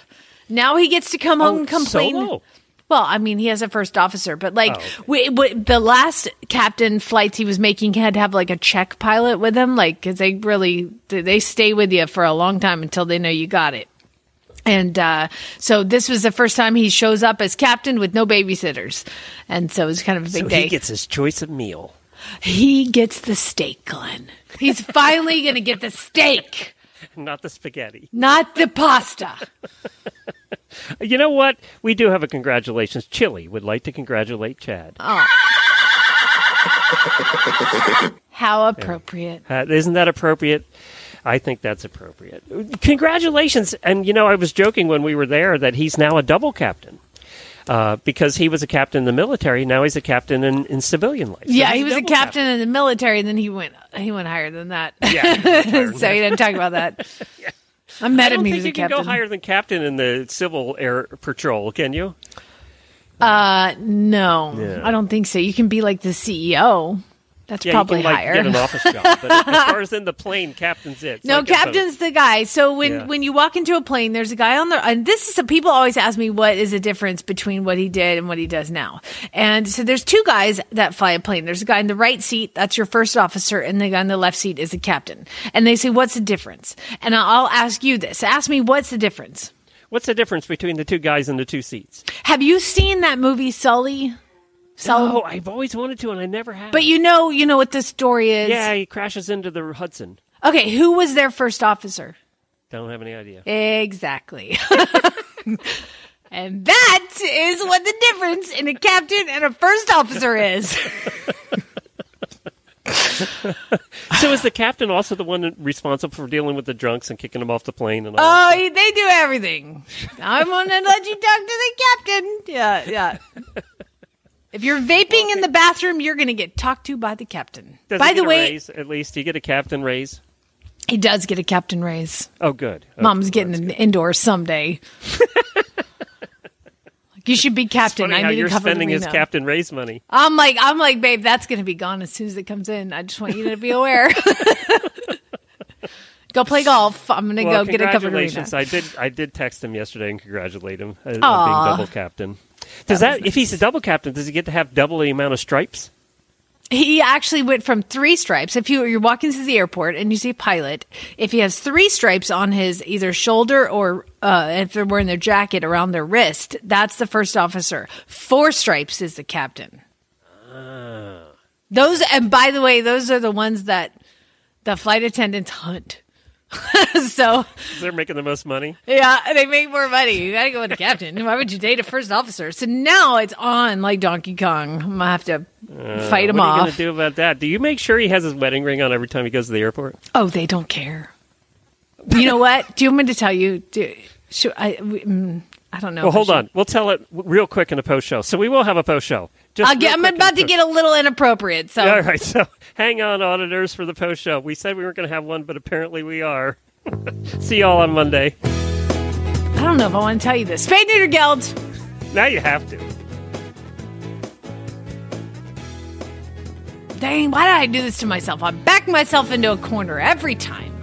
Now he gets to come home Oh, and complain. solo? Well, I mean, he has a first officer, but like Oh, okay. we, we, the last captain flights he was making had to have like a check pilot with him, like because they really they stay with you for a long time until they know you got it. And uh, so this was the first time he shows up as captain with no babysitters, and so it was kind of a big So day. he gets his choice of meal. He gets the steak, Glenn. He's finally going to get the steak, Not the spaghetti. not the pasta. You know what? We do have a congratulations. Chili would like to congratulate Chad. Oh. How appropriate. Uh, isn't that appropriate? I think that's appropriate. Congratulations. And, you know, I was joking when we were there that he's now a double captain. Uh, because he was a captain in the military, now he's a captain in, in civilian life. So Yeah, he was a double captain in the military, and then he went he went higher than that. Yeah, so he didn't talk about that. I met I him. don't He think you can captain. go higher than captain in the civil air patrol, can you? Uh, no, Yeah. I don't think so. You can be like the CEO. That's yeah, probably you can, like, higher. Get an office job, but as far as in the plane, captain's it. So No, captain's the guy. So when Yeah. when you walk into a plane, there's a guy on the and this is some people always ask me what is the difference between what he did and what he does now. And so there's two guys that fly a plane. There's a guy in the right seat, that's your first officer, and the guy in the left seat is the captain. And they say, "What's the difference?" And I'll ask you this. Ask me what's the difference. What's the difference between the two guys in the two seats? Have you seen that movie Sully? Oh, I've always wanted to, and I never have. But you know, you know what the story is. yeah, he crashes into the Hudson. Okay, who was their first officer? Don't have any idea. Exactly. and that is what the difference in a captain and a first officer is. so is the captain also the one responsible for dealing with the drunks and kicking them off the plane and all? Oh, they do everything. I'm going to let you talk to the captain. Yeah, yeah. If you're vaping in the bathroom, you're going to get talked to by the captain. Does by he the way, raise, at least you get a captain raise. he does get a captain raise. Oh, good. Okay, Mom's getting an indoor someday. Like, you should be captain. I need you're to cover spending his captain raise money. I'm like, I'm like, babe, that's going to be gone as soon as it comes in. I just want you to be aware. go play golf. I'm going to well, go get a arena. congratulations. I did. I did text him yesterday and congratulate him uh, on being double captain. Does that, if he's a double captain, does he get to have double the amount of stripes? He actually went from three stripes. If you, you're walking through the airport and you see a pilot, if he has three stripes on his either shoulder or uh, if they're wearing their jacket around their wrist, that's the first officer. Four stripes is the captain. Those, and by the way, those are the ones that the flight attendants hunt. so They're making the most money. Yeah, they make more money. You gotta go with the captain. Why would you date a first officer? So now it's on like Donkey Kong. I'm gonna have to Uh, fight him off. what are you to do about that? Do you make sure he has his wedding ring on every time he goes to the airport? Oh, they don't care. You know what? Do you want me to tell you? Do, should I? we- mm, I don't know. well, hold should. on. We'll tell it real quick in a post show. So we will have a post show. Just get, I'm about to get a little inappropriate. So All right. So hang on, auditors, for the post show. We said we weren't going to have one, but apparently we are. See y'all on Monday. I don't know if I want to tell you this. Spade Neuter Geld. Now you have to. Dang, why did I do this to myself? I back myself into a corner every time.